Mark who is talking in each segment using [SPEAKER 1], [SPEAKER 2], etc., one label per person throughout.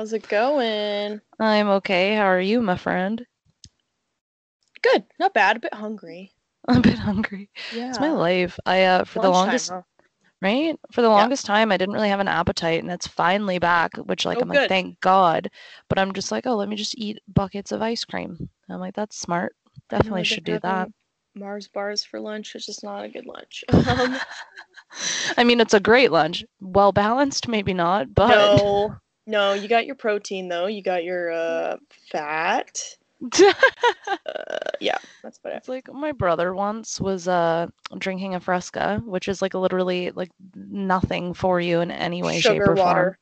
[SPEAKER 1] How's it going?
[SPEAKER 2] I'm okay. How are you, my friend?
[SPEAKER 1] Good. Not bad. A bit hungry.
[SPEAKER 2] I'm a bit hungry.
[SPEAKER 1] Yeah.
[SPEAKER 2] It's my life. I uh for the longest
[SPEAKER 1] huh?
[SPEAKER 2] right? For the longest time I didn't really have an appetite and it's finally back, which like
[SPEAKER 1] Oh,
[SPEAKER 2] I'm like, thank God. But I'm just like, oh, let me just eat buckets of ice cream. I'm like, that's smart. Definitely should do that.
[SPEAKER 1] Mars bars for lunch, which is not a good lunch. Um,
[SPEAKER 2] I mean, it's a great lunch. Well balanced, maybe not, but
[SPEAKER 1] no, no, you got your protein though. You got your uh, fat. Uh, yeah, that's about it.
[SPEAKER 2] It's like my brother once was uh drinking a Fresca, which is like literally like nothing for you in any way, shape,
[SPEAKER 1] Sugar
[SPEAKER 2] or form.
[SPEAKER 1] water.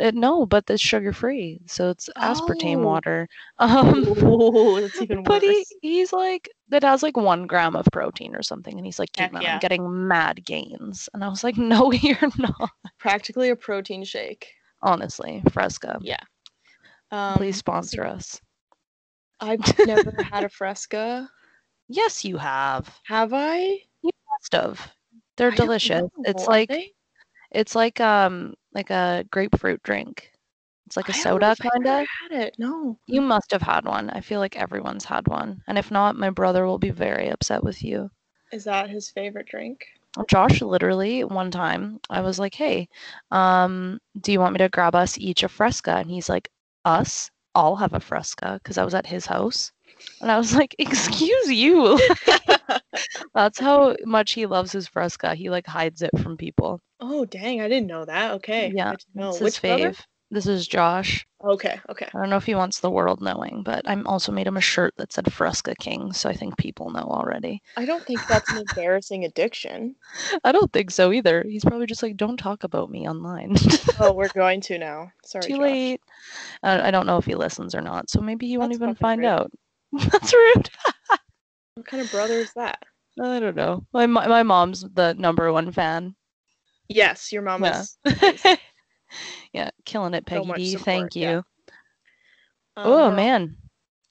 [SPEAKER 2] Uh, no, but it's sugar free, so it's aspartame
[SPEAKER 1] Oh.
[SPEAKER 2] water. Um,
[SPEAKER 1] Ooh, that's even
[SPEAKER 2] but
[SPEAKER 1] worse.
[SPEAKER 2] he he's like that has like one gram of protein or something, and he's like,
[SPEAKER 1] Heck yeah.
[SPEAKER 2] I'm getting mad gains, and I was like, No, you're not.
[SPEAKER 1] Practically a protein shake.
[SPEAKER 2] Honestly, Fresca,
[SPEAKER 1] Yeah. Um,
[SPEAKER 2] please sponsor us.
[SPEAKER 1] I've never had a Fresca.
[SPEAKER 2] Yes, you have.
[SPEAKER 1] Have I?
[SPEAKER 2] You must have. They're
[SPEAKER 1] I
[SPEAKER 2] delicious. It's like
[SPEAKER 1] they?
[SPEAKER 2] It's like um like a grapefruit drink. It's like a
[SPEAKER 1] I
[SPEAKER 2] soda kind of.
[SPEAKER 1] Had it? No.
[SPEAKER 2] You must have had one. I feel like everyone's had one. And if not, my brother will be very upset with you.
[SPEAKER 1] Is that his favorite drink?
[SPEAKER 2] Josh literally one time I was like, "Hey, um do you want me to grab us each a Fresca?" And he's like, "Us? I'll have a Fresca" because I was at his house. And I was like, "Excuse you." That's how much he loves his Fresca. He like hides it from people.
[SPEAKER 1] oh dang, I didn't know that. Okay.
[SPEAKER 2] Yeah,
[SPEAKER 1] good to know.
[SPEAKER 2] It's his
[SPEAKER 1] Which brother?
[SPEAKER 2] This is Josh.
[SPEAKER 1] Okay, okay.
[SPEAKER 2] I don't know if he wants the world knowing, but I'm also made him a shirt that said Fresca King, so I think people know already.
[SPEAKER 1] I don't think that's an embarrassing addiction.
[SPEAKER 2] I don't think so either. He's probably just like, don't talk about me online.
[SPEAKER 1] Oh, we're going to now. Sorry.
[SPEAKER 2] Too
[SPEAKER 1] Josh.
[SPEAKER 2] late. Uh, I don't know if he listens or not, so maybe he won't even find
[SPEAKER 1] rude.
[SPEAKER 2] out. That's rude.
[SPEAKER 1] What kind of brother is that?
[SPEAKER 2] I don't know. My my mom's the number one fan.
[SPEAKER 1] Yes, your mom
[SPEAKER 2] Yeah.
[SPEAKER 1] is.
[SPEAKER 2] yeah, killing it, Peggy
[SPEAKER 1] much
[SPEAKER 2] D.
[SPEAKER 1] support,
[SPEAKER 2] Thank
[SPEAKER 1] yeah.
[SPEAKER 2] you.
[SPEAKER 1] Um,
[SPEAKER 2] oh man.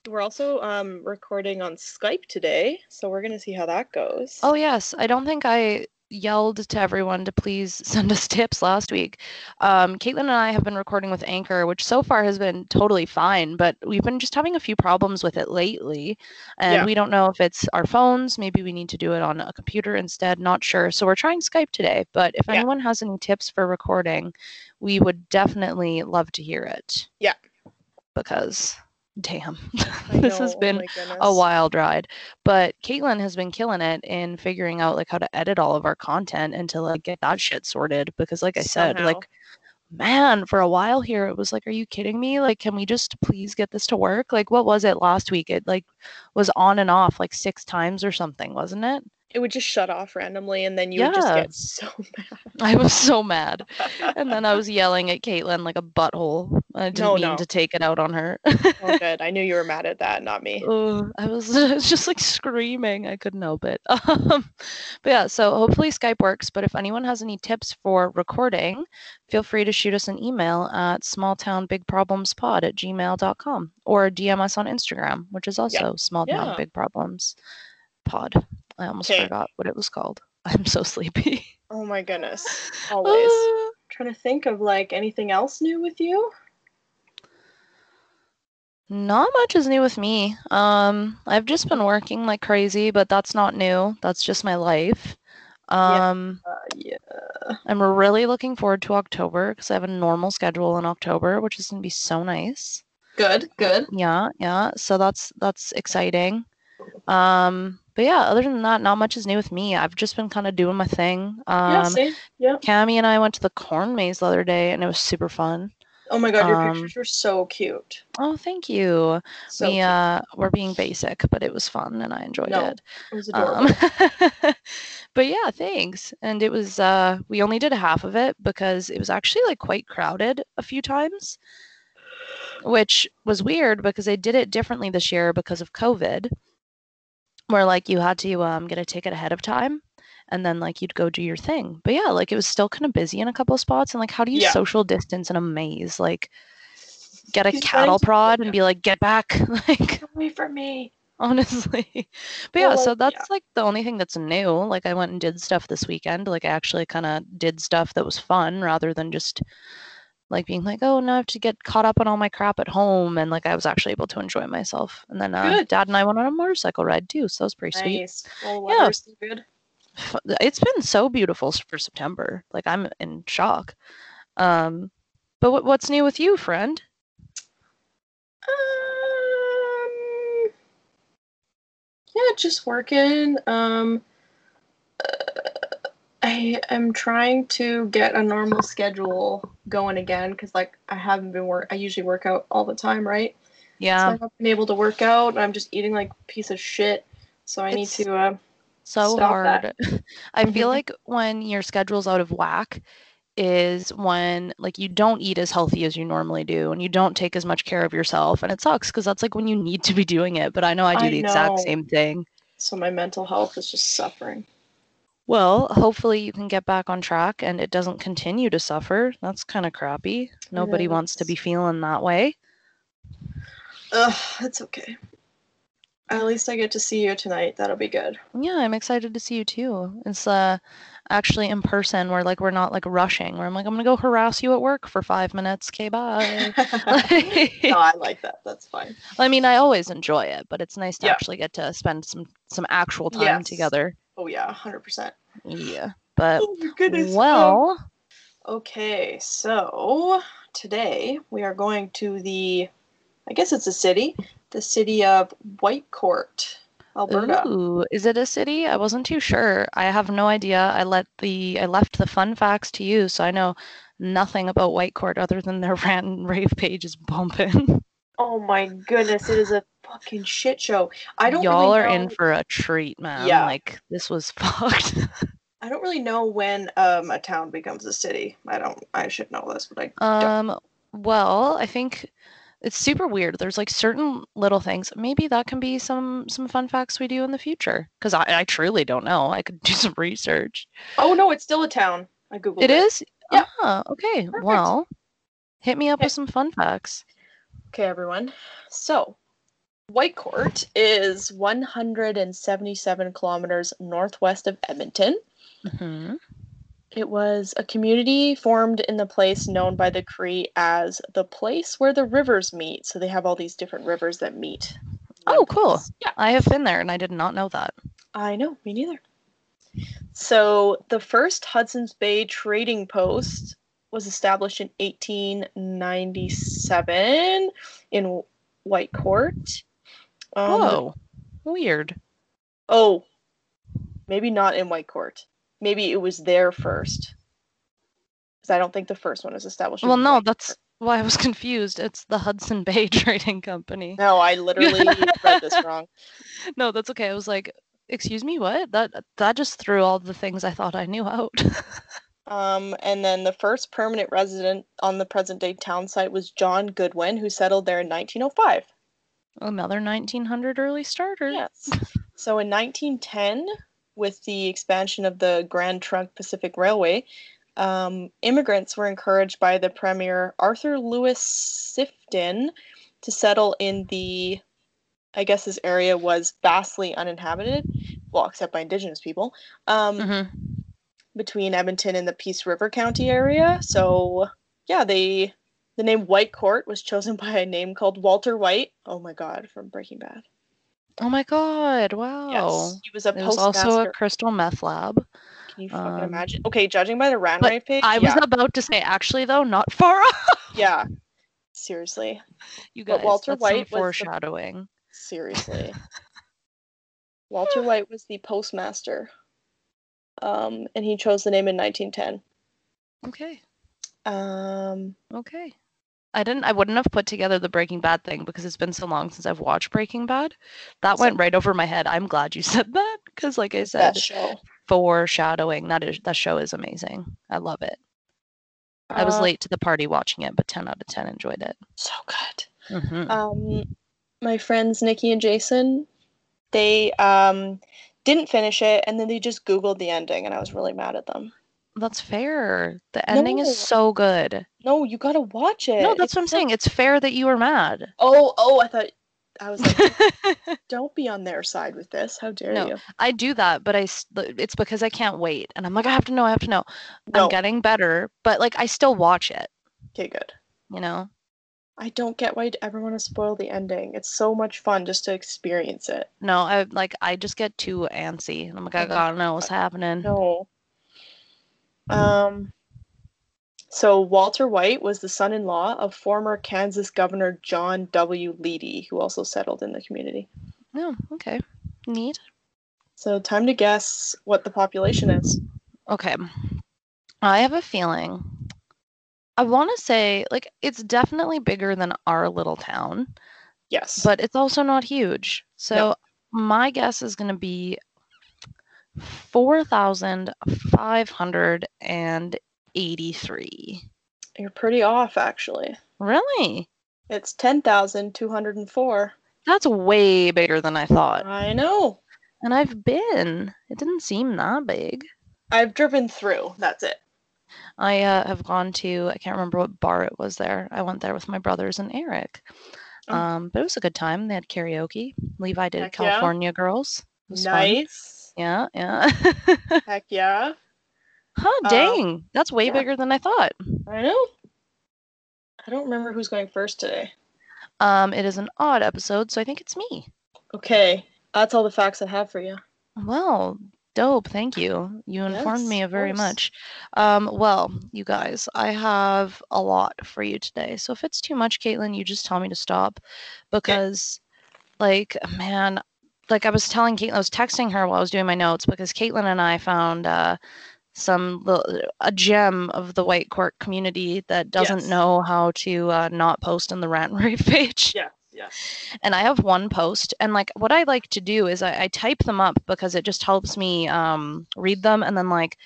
[SPEAKER 1] We're also um recording on Skype today, so we're gonna see how that goes.
[SPEAKER 2] Oh yes, I don't think I yelled to everyone to please send us tips last week. Um, Caitlin and I have been recording with Anchor, which so far has been totally fine, but we've been just having a few problems with it lately, and
[SPEAKER 1] Yeah.
[SPEAKER 2] we don't know if it's our phones. Maybe we need to do it on a computer instead. Not sure. So we're trying Skype today. But if
[SPEAKER 1] Yeah.
[SPEAKER 2] anyone has any tips for recording, we would definitely love to hear it.
[SPEAKER 1] Yeah.
[SPEAKER 2] Because, damn, this has
[SPEAKER 1] oh
[SPEAKER 2] been
[SPEAKER 1] my
[SPEAKER 2] a wild ride. But Caitlin has been killing it in figuring out like how to edit all of our content and to like get that shit sorted. Because like I said,
[SPEAKER 1] Somehow.
[SPEAKER 2] like man, for a while here it was like, are you kidding me? Like, can we just please get this to work? Like, what was it last week? It like was on and off like six times or something, wasn't it?
[SPEAKER 1] It would just shut off randomly, and then you would just get so mad.
[SPEAKER 2] I was so mad. And then I was yelling at Caitlin like a butthole. I didn't
[SPEAKER 1] No,
[SPEAKER 2] mean
[SPEAKER 1] no.
[SPEAKER 2] to take it out on her.
[SPEAKER 1] oh, good. I knew you were mad at that, not me.
[SPEAKER 2] Ugh, I was, I was just like screaming. I couldn't help it. Um, but yeah, so hopefully Skype works. But if anyone has any tips for recording, feel free to shoot us an email at smalltownbigproblemspod at gmail.com or DM us on Instagram, which is also small town
[SPEAKER 1] Yeah.
[SPEAKER 2] Big problems pod. I almost
[SPEAKER 1] 'Kay.
[SPEAKER 2] forgot what it was called. I'm so sleepy.
[SPEAKER 1] Oh my goodness. Always.
[SPEAKER 2] Ah.
[SPEAKER 1] trying to think of like anything else new with you.
[SPEAKER 2] Not much is new with me. Um, I've just been working like crazy, but that's not new. That's just my life.
[SPEAKER 1] Yeah.
[SPEAKER 2] Um,
[SPEAKER 1] Uh, yeah.
[SPEAKER 2] I'm really looking forward to October because I have a normal schedule in October, which is gonna be so nice.
[SPEAKER 1] Good. Good.
[SPEAKER 2] Yeah, yeah. So that's that's exciting. Um, but yeah, other than that, not much is new with me. I've just been kind of doing my thing.
[SPEAKER 1] yeah.
[SPEAKER 2] Um,
[SPEAKER 1] Same. Yeah.
[SPEAKER 2] Cammy and I went to the corn maze the other day, and it was super fun.
[SPEAKER 1] Oh my god, your
[SPEAKER 2] um,
[SPEAKER 1] pictures were so cute.
[SPEAKER 2] Oh, thank you.
[SPEAKER 1] So
[SPEAKER 2] we uh, we're being basic, but it was fun, and I enjoyed
[SPEAKER 1] No,
[SPEAKER 2] it.
[SPEAKER 1] it was adorable.
[SPEAKER 2] Um, but yeah, thanks. And it was uh we only did half of it because it was actually like quite crowded a few times, which was weird because they did it differently this year because of COVID, where like you had to um get a ticket ahead of time and then like you'd go do your thing. But yeah, like it was still kind of busy in a couple of spots and like how do you
[SPEAKER 1] Yeah.
[SPEAKER 2] social distance in a maze? Like get a
[SPEAKER 1] He's
[SPEAKER 2] cattle prod and be like get back like
[SPEAKER 1] away from me.
[SPEAKER 2] honestly. But
[SPEAKER 1] Well,
[SPEAKER 2] yeah, so that's
[SPEAKER 1] yeah.
[SPEAKER 2] like the only thing that's new. Like I went and did stuff this weekend. Like I actually kind of did stuff that was fun rather than just like being like, oh, now I have to get caught up on all my crap at home, and like I was actually able to enjoy myself. And then uh, Dad and I went on a motorcycle ride too, so that was pretty sweet.
[SPEAKER 1] Well,
[SPEAKER 2] Yeah.
[SPEAKER 1] good.
[SPEAKER 2] It's been so beautiful for September. Like I'm in shock. Um, but what, what's new with you, friend?
[SPEAKER 1] Um, yeah, just working. Um, I am trying to get a normal schedule going again because, like, I haven't been work. I usually work out all the time, right? So I
[SPEAKER 2] Yeah,
[SPEAKER 1] haven't been able to work out. and I'm just eating like a piece of shit. So I need to. Uh,
[SPEAKER 2] so hard. I feel like when your schedule's out of whack is when like you don't eat as healthy as you normally do and you don't take as much care of yourself and it sucks because that's like when you need to be doing it but i know i do
[SPEAKER 1] I
[SPEAKER 2] the exact same thing
[SPEAKER 1] so my mental health is just suffering.
[SPEAKER 2] Well hopefully you can get back on track and it doesn't continue to suffer that's kind of crappy nobody wants to be feeling that way
[SPEAKER 1] Ugh, it's okay. At least I get to see you tonight. That'll be good.
[SPEAKER 2] yeah i'm excited to see you too it's uh actually in person where like we're not like rushing where i'm like i'm gonna go harass you at work for five minutes okay bye
[SPEAKER 1] no, I like that. That's fine.
[SPEAKER 2] I mean, I always enjoy it, but it's nice to
[SPEAKER 1] Yeah.
[SPEAKER 2] actually get to spend some some actual time
[SPEAKER 1] Yes.
[SPEAKER 2] together.
[SPEAKER 1] Oh yeah, hundred percent.
[SPEAKER 2] Yeah. But
[SPEAKER 1] Oh goodness.
[SPEAKER 2] well,
[SPEAKER 1] Okay, so today we are going to the, I guess it's a city, the city of Whitecourt, Alberta.
[SPEAKER 2] ooh, is it a city? I wasn't too sure. I have no idea. I let the I left the fun facts to you, so I know nothing about Whitecourt other than their rant and rave page is bumping.
[SPEAKER 1] Oh my goodness, it is a fucking shit show. I don't
[SPEAKER 2] Y'all
[SPEAKER 1] really
[SPEAKER 2] are
[SPEAKER 1] know,
[SPEAKER 2] in for a treat, man.
[SPEAKER 1] Yeah.
[SPEAKER 2] Like this was fucked.
[SPEAKER 1] I don't really know when um a town becomes a city. I don't. I should know this, but I don't.
[SPEAKER 2] Um, well, I think it's super weird. There's like certain little things. Maybe that can be some some fun facts we do in the future. Because I, I truly don't know. I could do some research.
[SPEAKER 1] Oh no, it's still a town. I googled
[SPEAKER 2] It is?
[SPEAKER 1] Yeah.
[SPEAKER 2] Ah, okay.
[SPEAKER 1] Perfect.
[SPEAKER 2] Well, hit me up
[SPEAKER 1] Okay.
[SPEAKER 2] with some fun facts.
[SPEAKER 1] Okay, everyone. So, Whitecourt is 177 kilometers northwest of Edmonton.
[SPEAKER 2] hmm
[SPEAKER 1] It was a community formed in the place known by the Cree as the place where the rivers meet. So they have all these different rivers that meet.
[SPEAKER 2] Oh, cool.
[SPEAKER 1] Yeah,
[SPEAKER 2] I have been there and I did not know that.
[SPEAKER 1] I know. Me neither. So the first Hudson's Bay trading post was established in 1897 in Whitecourt. Um,
[SPEAKER 2] Whoa. Weird.
[SPEAKER 1] Oh, maybe not in Whitecourt. Maybe it was there first. Because I don't think the first one was established.
[SPEAKER 2] Well, no, that's why I was confused. It's the Hudson Bay Trading Company.
[SPEAKER 1] No, I literally read this wrong.
[SPEAKER 2] No, that's okay. I was like, excuse me, what? That that just threw all the things I thought I knew out.
[SPEAKER 1] Um, and then the first permanent resident on the present day town site was John Goodwin, who settled there in 1905.
[SPEAKER 2] Another 1900 early starter.
[SPEAKER 1] Yes. So in 1910, with the expansion of the Grand Trunk Pacific Railway, um, immigrants were encouraged by the Premier Arthur Lewis Sifton to settle in the, I guess this area was vastly uninhabited, well, except by Indigenous people, um,
[SPEAKER 2] Mhm.
[SPEAKER 1] Between Edmonton and the Peace River County area. So yeah, they the name Whitecourt was chosen by a name called Walter White. Oh my God, from Breaking Bad.
[SPEAKER 2] Oh my god! Wow.
[SPEAKER 1] Yes, he was a
[SPEAKER 2] It was also a crystal meth lab.
[SPEAKER 1] Can you fucking
[SPEAKER 2] um,
[SPEAKER 1] imagine? Okay, judging by the Rave page,
[SPEAKER 2] I was
[SPEAKER 1] yeah,
[SPEAKER 2] about to say, actually, though, not far off.
[SPEAKER 1] yeah. Seriously,
[SPEAKER 2] You guys,
[SPEAKER 1] But Walter White was the-
[SPEAKER 2] foreshadowing.
[SPEAKER 1] seriously. Walter White was the postmaster, um, and he chose the name in 1910.
[SPEAKER 2] Okay.
[SPEAKER 1] Um,
[SPEAKER 2] Okay. I didn't. I wouldn't have put together the Breaking Bad thing because it's been so long since I've watched Breaking Bad. That went right over my head. I'm glad you said that because, like I said,
[SPEAKER 1] that show.
[SPEAKER 2] foreshadowing. That is that show is amazing. I love it. I was
[SPEAKER 1] Uh,
[SPEAKER 2] late to the party watching it, but 10 out of 10 enjoyed it.
[SPEAKER 1] So good.
[SPEAKER 2] Mhm.
[SPEAKER 1] um, my friends Nikki and Jason, they um, didn't finish it, and then they just Googled the ending, and I was really mad at them.
[SPEAKER 2] That's fair. The ending
[SPEAKER 1] No.
[SPEAKER 2] is so good.
[SPEAKER 1] No, you gotta watch it.
[SPEAKER 2] No, that's
[SPEAKER 1] It's
[SPEAKER 2] what I'm saying. It's fair that you were mad.
[SPEAKER 1] Oh, oh, I thought I was like, don't be on their side with this. How dare
[SPEAKER 2] No.
[SPEAKER 1] you?
[SPEAKER 2] I do that, but I it's because I can't wait, and I'm like, I have to know, I have to know.
[SPEAKER 1] No,
[SPEAKER 2] I'm getting better, but like I still watch it.
[SPEAKER 1] Okay, good.
[SPEAKER 2] You know?
[SPEAKER 1] I don't get why you'd ever want to spoil the ending. It's so much fun just to experience it.
[SPEAKER 2] No, I like I just get too antsy. I'm like, I gotta know what's happening.
[SPEAKER 1] No. Um. So Walter White was the son-in-law of former Kansas Governor John W. Leedy, who also settled in the community.
[SPEAKER 2] No, Oh, okay. Neat.
[SPEAKER 1] So time to guess what the population is.
[SPEAKER 2] Okay. I have a feeling. I want to say, like, it's definitely bigger than our little town,
[SPEAKER 1] Yes.
[SPEAKER 2] but it's also not huge. So
[SPEAKER 1] No.
[SPEAKER 2] my guess is going to be 4,583.
[SPEAKER 1] you're pretty off actually.
[SPEAKER 2] Really?
[SPEAKER 1] It's 10,204.
[SPEAKER 2] That's way bigger than I thought.
[SPEAKER 1] I know.
[SPEAKER 2] And I've been. It didn't seem that big.
[SPEAKER 1] I've driven through. That's it.
[SPEAKER 2] I uh, have gone to, I can't remember what bar it was there. I went there with my brothers and Eric.
[SPEAKER 1] Oh.
[SPEAKER 2] Um, but it was a good time. They had karaoke. Levi did
[SPEAKER 1] Heck yeah.
[SPEAKER 2] California Girls. It was fun.
[SPEAKER 1] Nice.
[SPEAKER 2] Yeah, yeah.
[SPEAKER 1] Heck yeah.
[SPEAKER 2] huh,
[SPEAKER 1] Um,
[SPEAKER 2] dang. That's way
[SPEAKER 1] yeah.
[SPEAKER 2] bigger than I thought.
[SPEAKER 1] I know. I don't remember who's going first today.
[SPEAKER 2] Um, it is an odd episode, so I think it's me.
[SPEAKER 1] Okay. That's all the facts I have for you.
[SPEAKER 2] Well, dope. Thank you. You informed
[SPEAKER 1] Yes,
[SPEAKER 2] me
[SPEAKER 1] of
[SPEAKER 2] very
[SPEAKER 1] course.
[SPEAKER 2] much. Um, well, you guys, I have a lot for you today. So if it's too much, Caitlin, you just tell me to stop because, like, man, like I was telling Caitlin, I was texting her while I was doing my notes because Caitlin and I found uh, some little, a gem of the Whitecourt community that doesn't
[SPEAKER 1] Yes.
[SPEAKER 2] know how to uh, not post on the rant rave page
[SPEAKER 1] Yeah. Yeah.
[SPEAKER 2] and I have one post, and like what I like to do is I, I type them up because it just helps me um, read them, and then like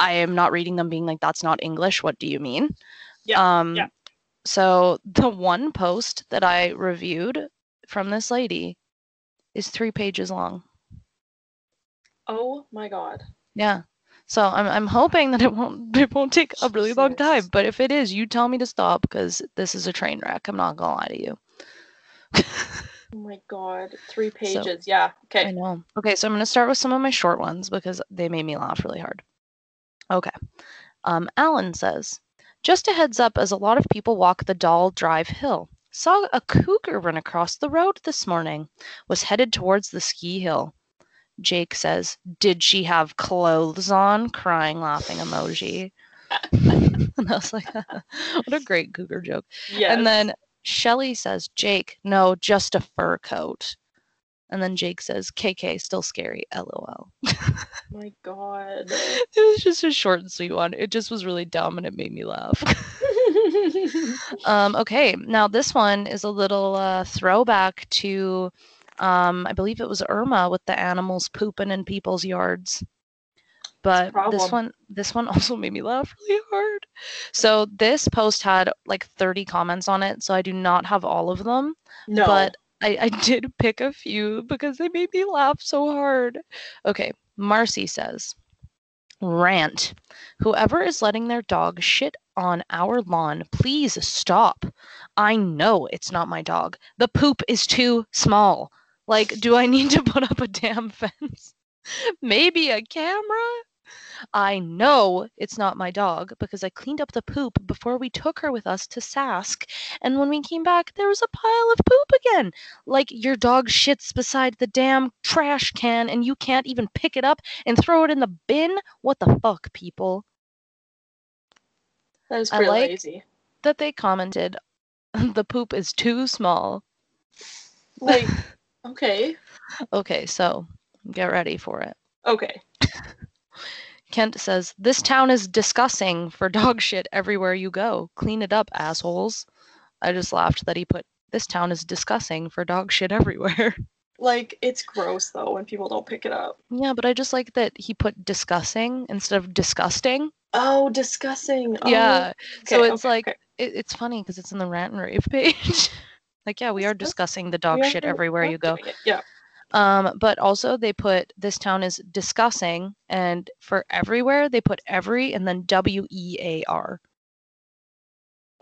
[SPEAKER 2] I am not reading them, being like, "That's not English. What do you mean?"
[SPEAKER 1] Yeah,
[SPEAKER 2] Um,
[SPEAKER 1] yeah.
[SPEAKER 2] So the one post that I reviewed from this lady is three pages long.
[SPEAKER 1] Oh my god.
[SPEAKER 2] Yeah. So I'm I'm hoping that it won't it won't take a really long time. But if it is, you tell me to stop because this is a train wreck. I'm not gonna lie to you.
[SPEAKER 1] Oh my god. Three
[SPEAKER 2] So-
[SPEAKER 1] pages. yeah. Okay.
[SPEAKER 2] I know. Okay, so I'm going to start with some of my short ones because they made me laugh really hard. Okay. Um, Alan says, just a heads up as a lot of people walk the Doll Drive Hill. Saw a cougar run across the road this morning. Was headed towards the ski hill. Jake says, Did she have clothes on? Crying, laughing emoji. and I was like, What a great cougar joke.
[SPEAKER 1] Yes.
[SPEAKER 2] And then Shelly says, Jake, no, just a fur coat. And then Jake says, KK, still scary, lol.
[SPEAKER 1] My god.
[SPEAKER 2] It was just a short and sweet one. It just was really dumb and it made me laugh. um, okay, now this one is a little uh, throwback to, um, I believe it was Irma with the animals pooping in people's yards. But this one, this one also made me laugh really hard. So this post had like 30 comments on it, so I do not have all of them
[SPEAKER 1] no.
[SPEAKER 2] but I, I did pick a few because they made me laugh so hard. Okay, Marcy says, Rant. Whoever is letting their dog shit on our lawn, please stop. I know it's not my dog. The poop is too small. Like, do I need to put up a damn fence? Maybe a camera? I know it's not my dog because I cleaned up the poop before we took her with us to Sask. And when we came back, there was a pile of poop again. Like your dog shits beside the damn trash can and you can't even pick it up and throw it in the bin? What the fuck, people?
[SPEAKER 1] that is
[SPEAKER 2] I
[SPEAKER 1] pretty
[SPEAKER 2] like-
[SPEAKER 1] lazy.
[SPEAKER 2] That they commented, the poop is too small.
[SPEAKER 1] Like, okay.
[SPEAKER 2] Okay, so get ready for it.
[SPEAKER 1] Okay.
[SPEAKER 2] Kent says, This town is discussing for dog shit everywhere you go. Clean it up, assholes. I just laughed that he put, This town is discussing for dog shit everywhere.
[SPEAKER 1] Like, it's gross though when people don't pick it up.
[SPEAKER 2] yeah, but I just like that he put discussing instead of disgusting.
[SPEAKER 1] Oh, discussing. Oh,
[SPEAKER 2] yeah. so it's
[SPEAKER 1] okay,
[SPEAKER 2] like,
[SPEAKER 1] okay.
[SPEAKER 2] It, it's funny because it's in the rant and rave page. like, yeah, we are discussing the dog shit everywhere you go.
[SPEAKER 1] Yeah.
[SPEAKER 2] Um, but also they put this town is discussing, and for everywhere they put every and then W E A R.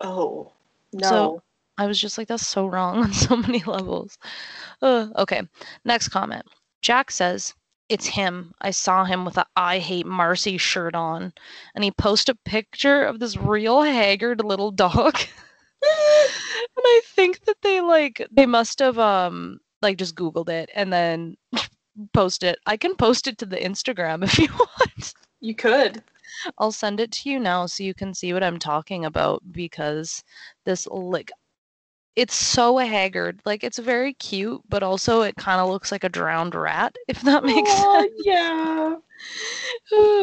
[SPEAKER 1] Oh. No.
[SPEAKER 2] So- I was just like, that's so wrong on so many levels. Uh, okay, next comment. Jack says, it's him. I saw him with a I hate Marcy shirt on. And he posted a picture of this real haggard little dog. and I think that they like they must have um like just Googled it and then post it. I can post it to the Instagram if you want.
[SPEAKER 1] You could.
[SPEAKER 2] I'll send it to you now so you can see what I'm talking about because this like it's so haggard. Like it's very cute, but also it kind of looks like a drowned rat, if that makes sense.
[SPEAKER 1] yeah.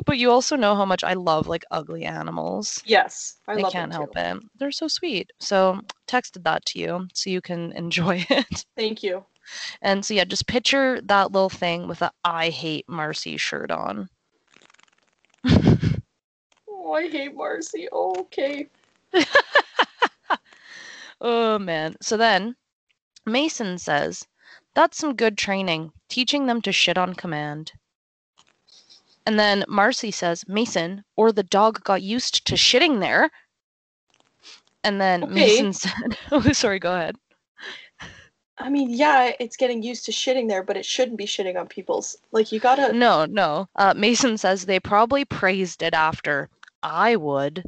[SPEAKER 2] But you also know how much I love like ugly animals.
[SPEAKER 1] Yes, I,
[SPEAKER 2] I, can't help it. They're so sweet. So texted that to you so you can enjoy it.
[SPEAKER 1] Thank you.
[SPEAKER 2] And so yeah, just picture that little thing with a I hate Marcy shirt on.
[SPEAKER 1] Oh, I hate Marcy. Oh, okay.
[SPEAKER 2] Oh man. So then Mason says, That's some good training, teaching them to shit on command. And then Marcy says, Mason, or the dog got used to shitting there. And then
[SPEAKER 1] Okay.
[SPEAKER 2] Mason said, Oh, sorry, go ahead.
[SPEAKER 1] I mean, yeah, it's getting used to shitting there, but it shouldn't be shitting on people's. Like, you gotta.
[SPEAKER 2] No, no. Uh, Mason says they probably praised it after. I would.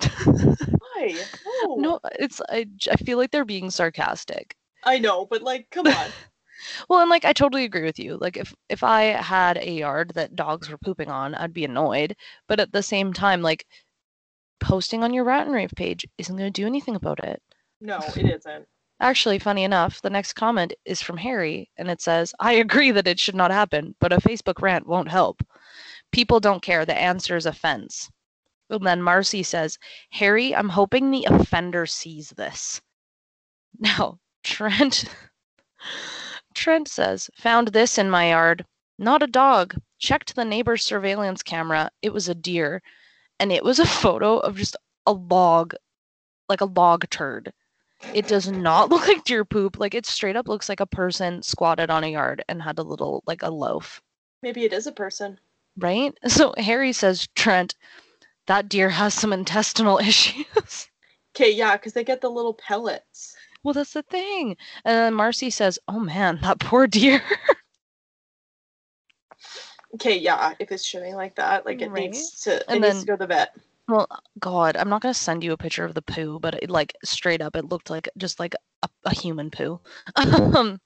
[SPEAKER 1] Why? No.
[SPEAKER 2] No, it's I feel like they're being sarcastic.
[SPEAKER 1] I know, but like, come on.
[SPEAKER 2] Well, and like I totally agree with you. Like if if I had a yard that dogs were pooping on, I'd be annoyed. But at the same time, like posting on your rat and rave page isn't going to do anything about it.
[SPEAKER 1] No, it isn't.
[SPEAKER 2] Actually, funny enough, the next comment is from Harry and it says, "I agree that it should not happen, but a Facebook rant won't help. People don't care. The answer is offense." And then Marcy says, "Harry, I'm hoping the offender sees this." Now, Trent Trent says, "Found this in my yard. Not a dog. Checked the neighbor's surveillance camera. It was a deer, and it was a photo of just a log, like a log turd. It does not look like deer poop. Like it straight up looks like a person squatted on a yard and had a little like a loaf,
[SPEAKER 1] Maybe it is a person.
[SPEAKER 2] right? So Harry says, Trent, that deer has some intestinal issues.
[SPEAKER 1] Okay, yeah, because they get the little pellets.
[SPEAKER 2] well, that's the thing. And then Marcy says, Oh man, that poor deer.
[SPEAKER 1] Okay, yeah, if it's shitting like that, like it
[SPEAKER 2] Right.
[SPEAKER 1] needs to, it
[SPEAKER 2] And
[SPEAKER 1] needs
[SPEAKER 2] then-
[SPEAKER 1] to go to the vet.
[SPEAKER 2] Well, God, I'm not gonna send you a picture of the poo, but it, like straight up, it looked like just like a, a human poo. um,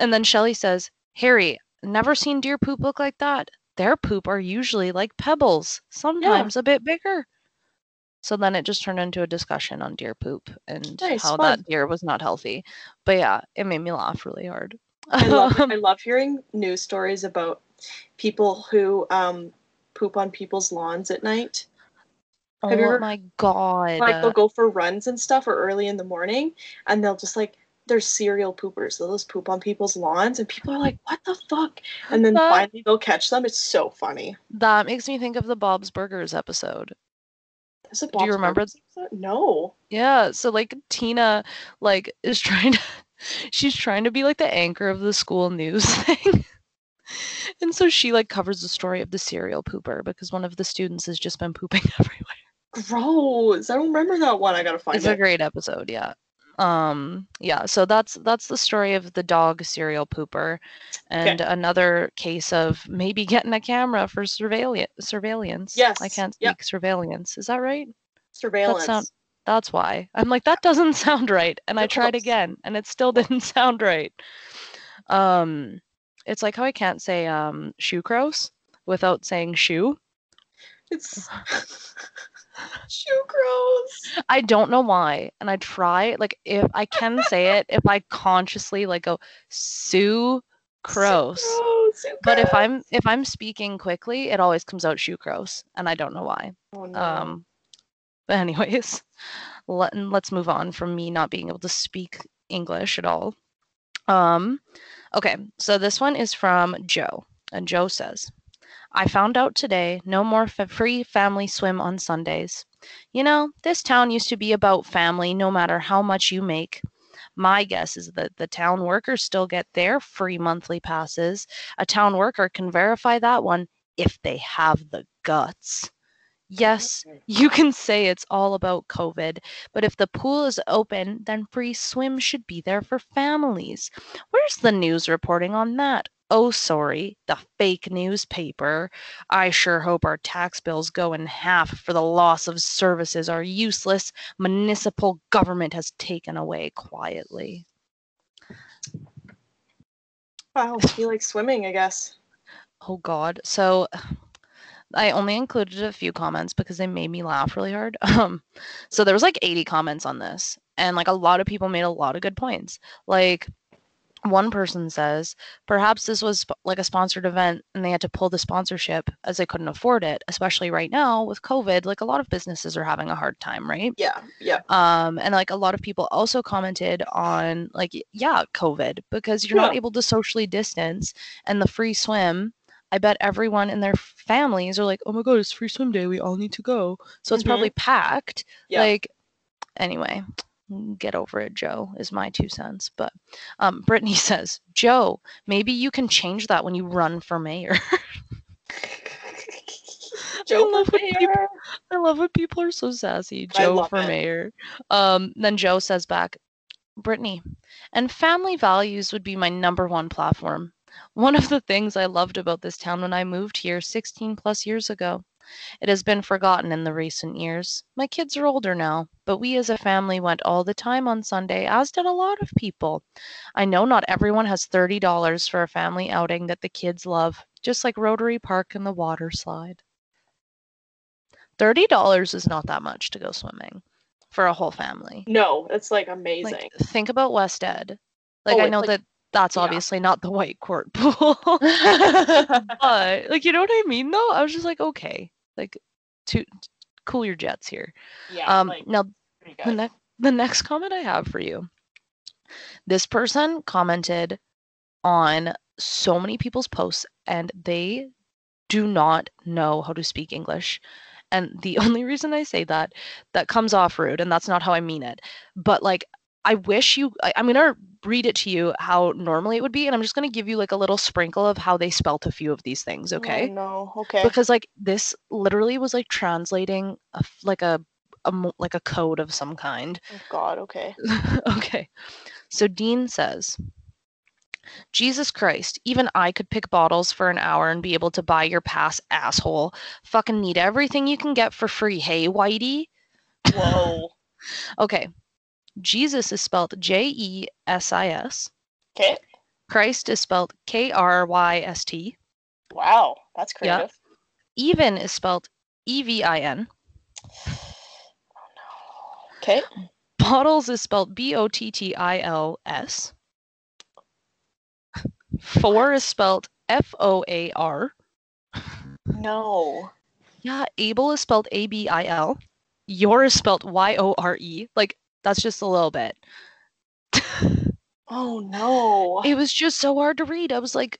[SPEAKER 2] and then Shelly says, "Harry, never seen deer poop look like that. Their poop are usually like pebbles, sometimes a bit bigger." So then it just turned into a discussion on deer poop and
[SPEAKER 1] Nice,
[SPEAKER 2] how
[SPEAKER 1] fun.
[SPEAKER 2] that deer was not healthy. But yeah, it made me laugh really hard.
[SPEAKER 1] I love, I love hearing news stories about people who um, poop on people's lawns at night.
[SPEAKER 2] Oh
[SPEAKER 1] have you oh ever-
[SPEAKER 2] my God.
[SPEAKER 1] Like they'll go for runs and stuff or early in the morning, and they'll just like they're serial poopers. They'll just poop on people's lawns, and people are like, "What the fuck?" And then
[SPEAKER 2] That-
[SPEAKER 1] finally they'll catch them. It's so funny.
[SPEAKER 2] that makes me think of the Bob's Burgers episode.
[SPEAKER 1] Is it
[SPEAKER 2] Do you remember?
[SPEAKER 1] No.
[SPEAKER 2] Yeah, so like Tina like is trying to she's trying to be like the anchor of the school news thing. and so she like covers the story of the serial pooper because one of the students has just been pooping everywhere.
[SPEAKER 1] Gross. I don't remember that one. I gotta find it.
[SPEAKER 2] It's a great episode, yeah. Um yeah, so that's that's the story of the dog serial pooper and another case of maybe getting a camera for surveillance surveillance.
[SPEAKER 1] Yes.
[SPEAKER 2] I can't speak
[SPEAKER 1] yep.
[SPEAKER 2] surveillance. Is that right?
[SPEAKER 1] Surveillance.
[SPEAKER 2] sound- That's why. I'm like, that doesn't sound right. And I tried again and it still didn't sound right. Um it's like how I can't say um shoe crows without saying shoe.
[SPEAKER 1] It's shoe crows.
[SPEAKER 2] I don't know why. And I try, like if I can say it, if I consciously like go Sue crows. But if I'm if I'm speaking quickly, it always comes out shoe crows. And I don't know why.
[SPEAKER 1] oh, no.
[SPEAKER 2] Um, but anyways, let, let's move on from me not being able to speak English at all. Um, okay, so this one is from Joe, and Joe says, "I found out today no more f- free family swim on Sundays. You know, this town used to be about family, no matter how much you make." My guess is that the town workers still get their free monthly passes. A town worker can verify that one if they have the guts. Yes, you can say it's all about COVID, but if the pool is open, then free swim should be there for families. Where's the news reporting on that? Oh, sorry, the fake newspaper. I sure hope our tax bills go in half for the loss of services our useless municipal government has taken away quietly.
[SPEAKER 1] Wow, feel like swimming, I guess.
[SPEAKER 2] Oh, God. So I only included a few comments because they made me laugh really hard. Um, so there was like 80 comments on this, and like a lot of people made a lot of good points. Like, one person says, perhaps this was like a sponsored event and they had to pull the sponsorship as they couldn't afford it, especially right now with COVID. Like a lot of businesses are having a hard time, right?
[SPEAKER 1] Yeah, yeah.
[SPEAKER 2] Um, and like a lot of people also commented on like, yeah, COVID, because you're not able to socially distance and the free swim. I bet everyone in their families are like, oh my God, it's free swim day. We all need to go. So it's
[SPEAKER 1] Mhm.
[SPEAKER 2] probably packed.
[SPEAKER 1] Yeah.
[SPEAKER 2] Like, anyway, get over it, Joe, is my two cents. But um, Brittany says, Joe, maybe you can change that when you run for mayor.
[SPEAKER 1] Joe
[SPEAKER 2] love
[SPEAKER 1] for
[SPEAKER 2] when people-
[SPEAKER 1] mayor.
[SPEAKER 2] I love when people are so sassy. Joe for
[SPEAKER 1] it.
[SPEAKER 2] mayor. Um, then Joe says back, Brittany, and family values would be my number one platform. One of the things I loved about this town when I moved here 16 plus years ago. It has been forgotten in the recent years. My kids are older now, but we as a family went all the time on Sunday, as did a lot of people. I know not everyone has $30 for a family outing that the kids love, just like Rotary Park and the water slide. $30 is not that much to go swimming for a whole family.
[SPEAKER 1] No, it's like amazing.
[SPEAKER 2] Like, think about West Ed. Like,
[SPEAKER 1] Oh,
[SPEAKER 2] I know
[SPEAKER 1] like-
[SPEAKER 2] that that's
[SPEAKER 1] yeah.
[SPEAKER 2] obviously not the Whitecourt pool, but like, you know what I mean, though? I was just like, okay, like, to cool your jets here.
[SPEAKER 1] yeah,
[SPEAKER 2] Um,
[SPEAKER 1] like
[SPEAKER 2] now the,
[SPEAKER 1] good.
[SPEAKER 2] ne- the next comment I have for you. This person commented on so many people's posts and they do not know how to speak English. And the only reason I say that, that comes off rude, and that's not how I mean it. But like, I wish you, I, I'm going to read it to you how normally it would be. And I'm just going to give you like a little sprinkle of how they spelt a few of these things, oh, okay?
[SPEAKER 1] Oh, no. Okay.
[SPEAKER 2] because like this literally was like translating a like a, a like a code of some kind
[SPEAKER 1] oh God. Okay.
[SPEAKER 2] okay so dean says jesus christ even i could pick bottles for an hour and be able to buy your pass asshole fucking need everything you can get for free hey whitey
[SPEAKER 1] Whoa.
[SPEAKER 2] okay jesus is spelled j-e-s-i-s
[SPEAKER 1] okay.
[SPEAKER 2] christ is spelled k-r-y-s-t
[SPEAKER 1] Wow. That's
[SPEAKER 2] Yeah.
[SPEAKER 1] creative.
[SPEAKER 2] even is spelled E e-v-i-n
[SPEAKER 1] Okay.
[SPEAKER 2] Bottles is spelled B O T T I L S. Four is spelled F O A R.
[SPEAKER 1] No.
[SPEAKER 2] Yeah, Able is spelled A B I L. Your is spelled Y O R E. Like, that's just a little bit.
[SPEAKER 1] Oh no.
[SPEAKER 2] It was just so hard to read. I was like,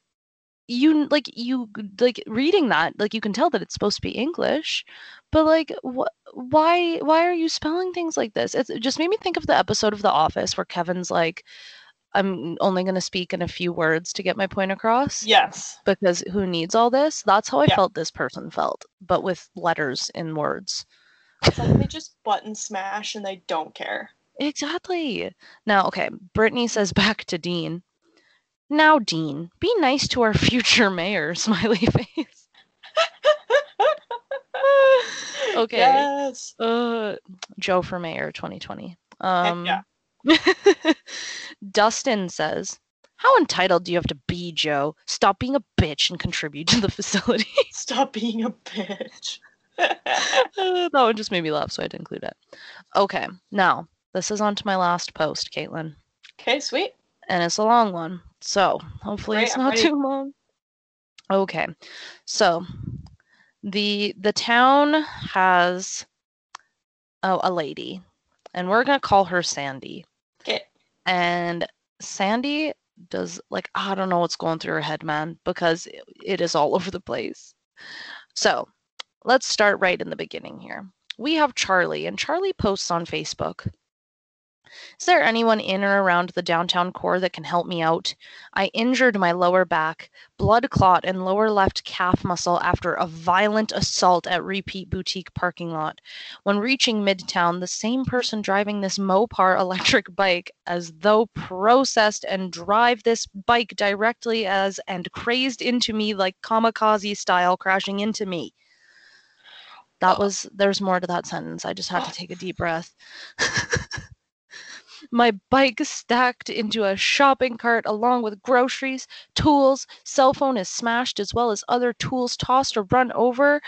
[SPEAKER 2] you like you like reading that like you can tell that it's supposed to be english but like wh- why why are you spelling things like this it's, it just made me think of the episode of the office where kevin's like i'm only going to speak in a few words to get my point across
[SPEAKER 1] yes.
[SPEAKER 2] because who needs all this that's how i
[SPEAKER 1] Yeah.
[SPEAKER 2] felt this person felt but with letters in words
[SPEAKER 1] It's like they just button smash and they don't care.
[SPEAKER 2] exactly now okay brittany says back to dean now dean be nice to our future mayor smiley face okay
[SPEAKER 1] Yes.
[SPEAKER 2] Uh, Joe for Mayor 2020.
[SPEAKER 1] Heck
[SPEAKER 2] Um,
[SPEAKER 1] yeah.
[SPEAKER 2] Dustin says, "How entitled do you have to be, Joe? Stop being a bitch and contribute to the facility."
[SPEAKER 1] Stop being a bitch.
[SPEAKER 2] That one just made me laugh, so I had to include it. Okay, now this is on to my last post, Caitlin,
[SPEAKER 1] okay, sweet.
[SPEAKER 2] and it's a long one, so hopefully
[SPEAKER 1] Great,
[SPEAKER 2] it's not too long. Okay, so the the town has oh, a lady, and we're gonna call her Sandy.
[SPEAKER 1] Okay.
[SPEAKER 2] And Sandy does like I don't know what's going through her head, man, because it, it is all over the place. So let's start right in the beginning here. We have Charlie, and Charlie posts on Facebook. Is there anyone in or around the downtown core that can help me out? I injured my lower back, blood clot, and lower left calf muscle after a violent assault at Repeat Boutique parking lot. When reaching Midtown, the same person driving this Mopar electric bike, as though processed and drive this bike directly as and crazed into me like kamikaze style, crashing into me. That was, there's more to that sentence. I just had to take a deep breath. My bike stacked into a shopping cart along with groceries, tools, cell phone is smashed, as well as other tools tossed or run over.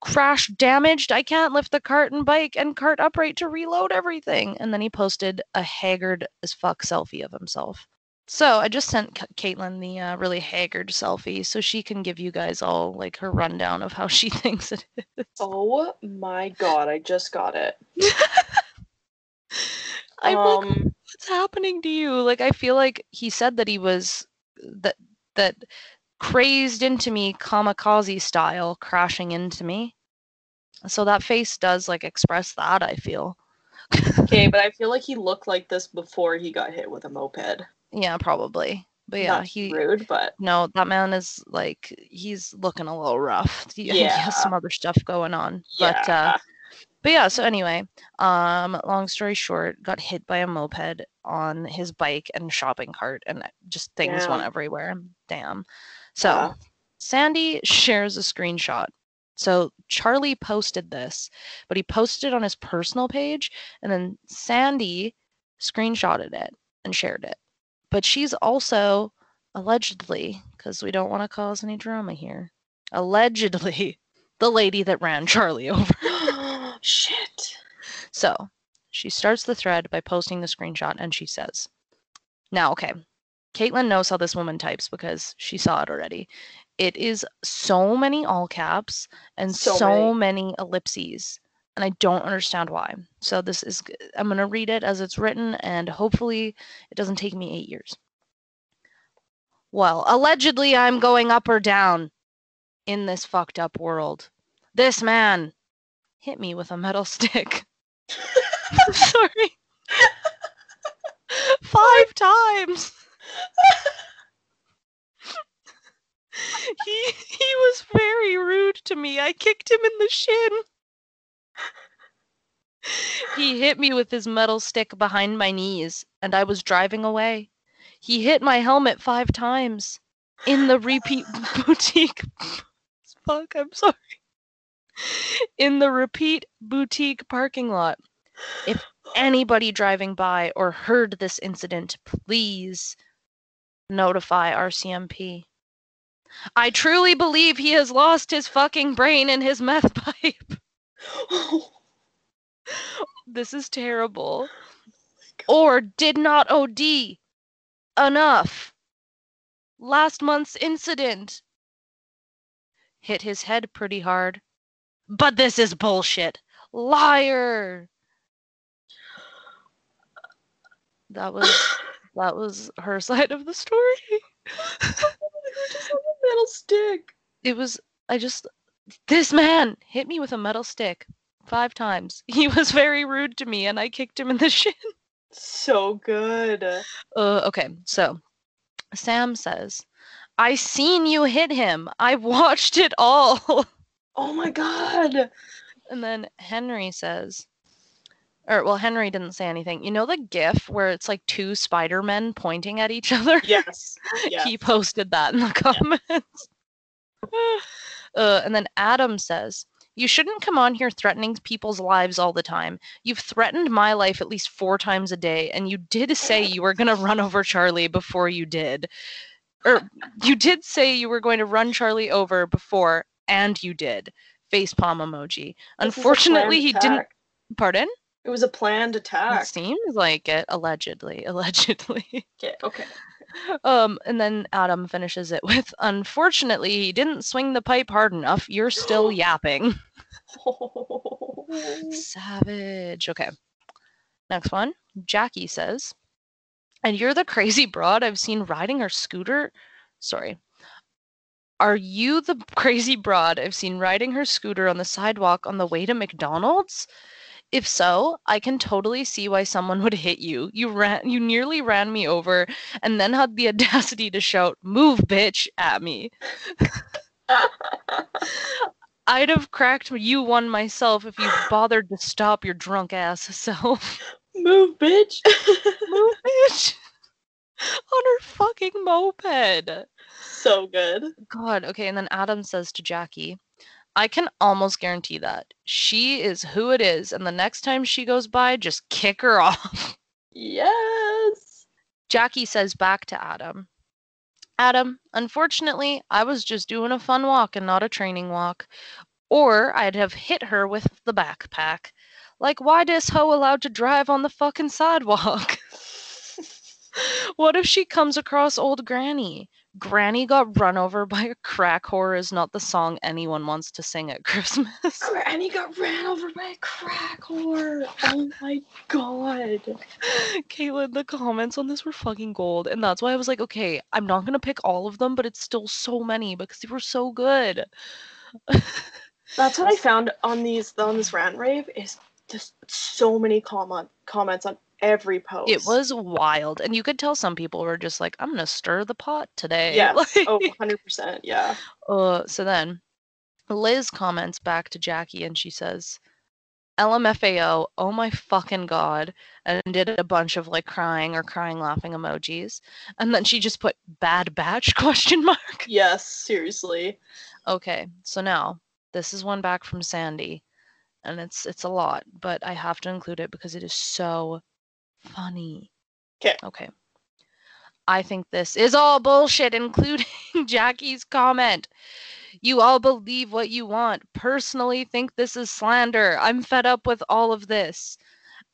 [SPEAKER 2] Crash damaged. I can't lift the cart and bike and cart upright to reload everything. And then he posted a haggard as fuck selfie of himself. So I just sent K- Caitlin the uh, really haggard selfie so she can give you guys all like her rundown of how she thinks it is.
[SPEAKER 1] Oh my god, I just got it.
[SPEAKER 2] I'm like,
[SPEAKER 1] um,
[SPEAKER 2] what's happening to you? Like I feel like he said that he was that that crazed into me kamikaze style crashing into me. So that face does like express that, I feel.
[SPEAKER 1] okay, but I feel like he looked like this before he got hit with a moped.
[SPEAKER 2] Yeah, probably. But yeah,
[SPEAKER 1] Not
[SPEAKER 2] he
[SPEAKER 1] rude, but
[SPEAKER 2] no, that man is like he's looking a little rough. He, think he has
[SPEAKER 1] Yeah.
[SPEAKER 2] some other stuff going on. But uh
[SPEAKER 1] yeah.
[SPEAKER 2] But yeah, so anyway, um, long story short, got hit by a moped on his bike and shopping cart, and just things went everywhere. Damn. So
[SPEAKER 1] Yeah.
[SPEAKER 2] Sandy shares a screenshot. So Charlie posted this, but he posted it on his personal page, and then Sandy screenshotted it and shared it. But she's also allegedly, because we don't want to cause any drama here, allegedly the lady that ran Charlie over.
[SPEAKER 1] Shit.
[SPEAKER 2] So she starts the thread by posting the screenshot and she says, Now, okay, Caitlin knows how this woman types because she saw it already. It is so many all caps and so,
[SPEAKER 1] So
[SPEAKER 2] many. ellipses. And I don't understand why. So this is I'm going to read it as it's written and hopefully it doesn't take me eight years. Well, allegedly I'm going up or down in this fucked up world. This man hit me with a metal stick. I'm Sorry. Five times. he he was very rude to me. I kicked him in the shin. He hit me with his metal stick behind my knees, and I was driving away. He hit my helmet five times in the repeat boutique. Fuck, I'm sorry. In the repeat boutique parking lot. If anybody driving by or heard this incident, please notify RCMP. I truly believe he has lost his fucking brain in his meth pipe. This is terrible. Or did not OD enough. Last month's incident hit his head pretty hard. But this is bullshit. Liar. That was that was her side of the story.
[SPEAKER 1] metal stick.
[SPEAKER 2] It was I just this man hit me with a metal stick five times. He was very rude to me and I kicked him in the shin.
[SPEAKER 1] So good.
[SPEAKER 2] Uh, okay, so Sam says, I seen you hit him. I watched it all.
[SPEAKER 1] Oh my god.
[SPEAKER 2] and then Henry says, or well, Henry didn't say anything. You know the gif where it's like two Spider Men pointing at each other?
[SPEAKER 1] Yes. Yes.
[SPEAKER 2] He posted that in the comments. uh, and then Adam says, You shouldn't come on here threatening people's lives all the time. You've threatened my life at least four times a day, and you did say you were going to run over Charlie before you did. Or you did say you were going to run Charlie over before, and you did. Facepalm emoji.
[SPEAKER 1] This
[SPEAKER 2] Unfortunately, he didn't. Pardon?
[SPEAKER 1] It was a planned attack.
[SPEAKER 2] It seems like it, allegedly. Allegedly.
[SPEAKER 1] Okay. Okay.
[SPEAKER 2] Um, and then Adam finishes it with, "Unfortunately, he didn't swing the pipe hard enough. You're still yapping." Savage. Okay. Next one. Jackie says, "And you're the crazy broad I've seen riding her scooter." Sorry. Are you the crazy broad I've seen riding her scooter on the sidewalk on the way to McDonald's? If so, I can totally see why someone would hit you. You ran you nearly ran me over and then had the audacity to shout, "Move, bitch," at me. I'd have cracked you one myself if you bothered to stop your drunk ass self.
[SPEAKER 1] Move, bitch.
[SPEAKER 2] Move, bitch. On her fucking moped.
[SPEAKER 1] so good.
[SPEAKER 2] God, okay, and then Adam says to Jackie, I can almost guarantee that. She is who it is, and the next time she goes by, just kick her off.
[SPEAKER 1] Yes.
[SPEAKER 2] Jackie says back to Adam, Adam, unfortunately, I was just doing a fun walk and not a training walk. Or I'd have hit her with the backpack. Like, why this hoe allowed to drive on the fucking sidewalk? what if she comes across old Granny? Granny got run over by a crack whore is not the song anyone wants to sing at Christmas.
[SPEAKER 1] Granny got ran over by a crack whore. Oh my god.
[SPEAKER 2] Caitlin, the comments on this were fucking gold. And that's why I was like, okay, I'm not going to pick all of them, but it's still so many because they were so good.
[SPEAKER 1] That's what I found on these on this rant rave is just so many comment comments on every post.
[SPEAKER 2] It was wild. And you could tell some people were just like, I'm going to stir the pot today.
[SPEAKER 1] Yeah.
[SPEAKER 2] Like-
[SPEAKER 1] oh, 100%. Yeah.
[SPEAKER 2] Uh, so then Liz comments back to Jackie and she says, LMFAO, oh my fucking god, and did a bunch of like crying or crying laughing emojis. And then she just put bad batch question mark.
[SPEAKER 1] Yes, seriously.
[SPEAKER 2] Okay, so now this is one back from Sandy. And it's it's a lot, but I have to include it because it is so funny.
[SPEAKER 1] 'Kay.
[SPEAKER 2] Okay. I think this is all bullshit, including Jackie's comment. You all believe what you want. Personally, think this is slander. I'm fed up with all of this.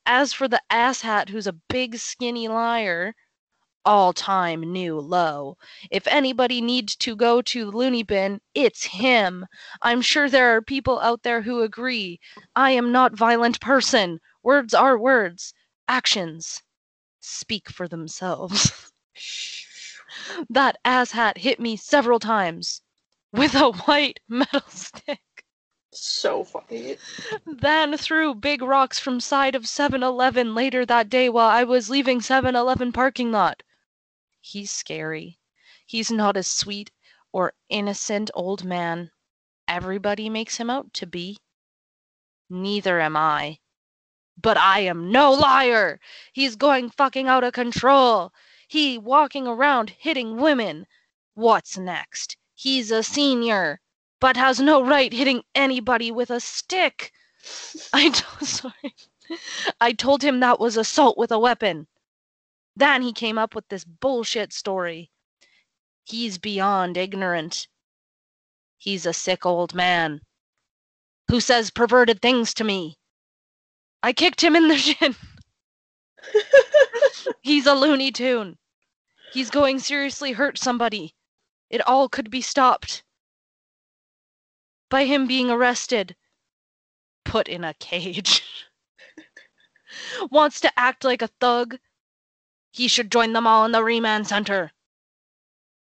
[SPEAKER 2] As for the asshat who's a big skinny liar, all time new low. If anybody needs to go to the loony bin, it's him. I'm sure there are people out there who agree. I am not violent person. Words are words. Actions speak for themselves. that asshat hit me several times with a white metal stick.
[SPEAKER 1] So funny.
[SPEAKER 2] Then threw big rocks from side of 7-Eleven later that day while I was leaving 7-Eleven parking lot. He's scary. He's not a sweet or innocent old man everybody makes him out to be. Neither am I. But I am no liar. He's going fucking out of control. He walking around hitting women. What's next? He's a senior, but has no right hitting anybody with a stick. I told, sorry. I told him that was assault with a weapon. Then he came up with this bullshit story. He's beyond ignorant. He's a sick old man who says perverted things to me. I kicked him in the shin. He's a Looney Tune. He's going seriously hurt somebody. It all could be stopped by him being arrested, put in a cage. Wants to act like a thug. He should join them all in the remand center.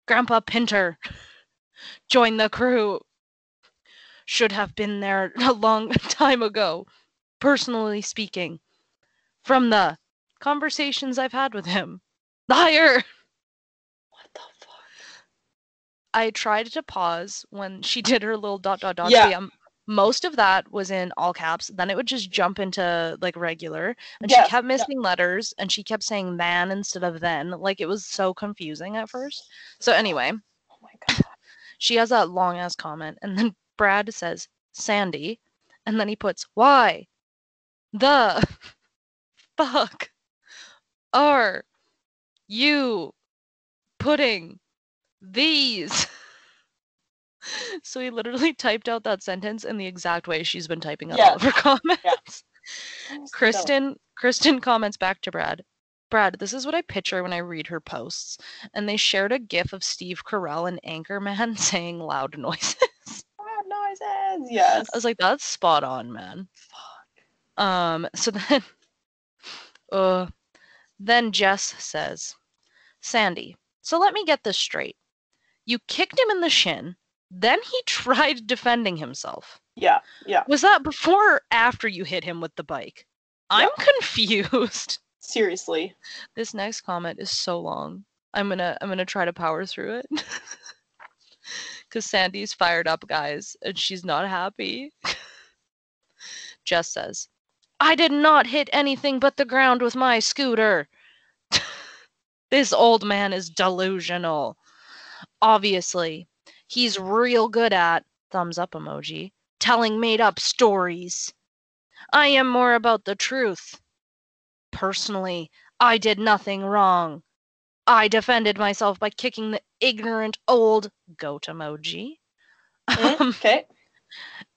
[SPEAKER 2] Grandpa Pinter, join the crew. Should have been there a long time ago, personally speaking. From the conversations I've had with him. Liar!
[SPEAKER 1] What the fuck?
[SPEAKER 2] I tried to pause when she did her little dot dot dot.
[SPEAKER 1] Yeah.
[SPEAKER 2] Yeah. Um, most of that was in all caps. Then it would just jump into like regular, and
[SPEAKER 1] Yes,
[SPEAKER 2] she kept
[SPEAKER 1] yeah.
[SPEAKER 2] missing letters, and she kept saying "man" instead of "then." Like it was so confusing at first. So anyway,
[SPEAKER 1] Oh my god.
[SPEAKER 2] she has that long ass comment, and then Brad says Sandy, and then he puts why the fuck are you putting these? So he literally typed out that sentence in the exact way she's been typing out all of her comments. Kristen Kristen comments back to Brad. Brad, this is what I picture when I read her posts. And they shared a gif of Steve Carell and Anchorman saying loud noises.
[SPEAKER 1] Loud noises. Yes.
[SPEAKER 2] I was like, that's spot on, man. Um, so then uh then Jess says, Sandy, so let me get this straight. You kicked him in the shin, Then he tried defending himself.
[SPEAKER 1] Yeah, yeah.
[SPEAKER 2] Was that before or after you hit him with the bike? I'm confused.
[SPEAKER 1] Seriously.
[SPEAKER 2] This next comment is so long. I'm gonna I'm gonna try to power through it. Cause Sandy's fired up, guys, and she's not happy. Jess says, I did not hit anything but the ground with my scooter. this old man is delusional. Obviously, he's real good at thumbs up emoji telling made up stories. I am more about the truth. Personally, I did nothing wrong. I defended myself by kicking the ignorant old goat emoji.
[SPEAKER 1] Mm, okay.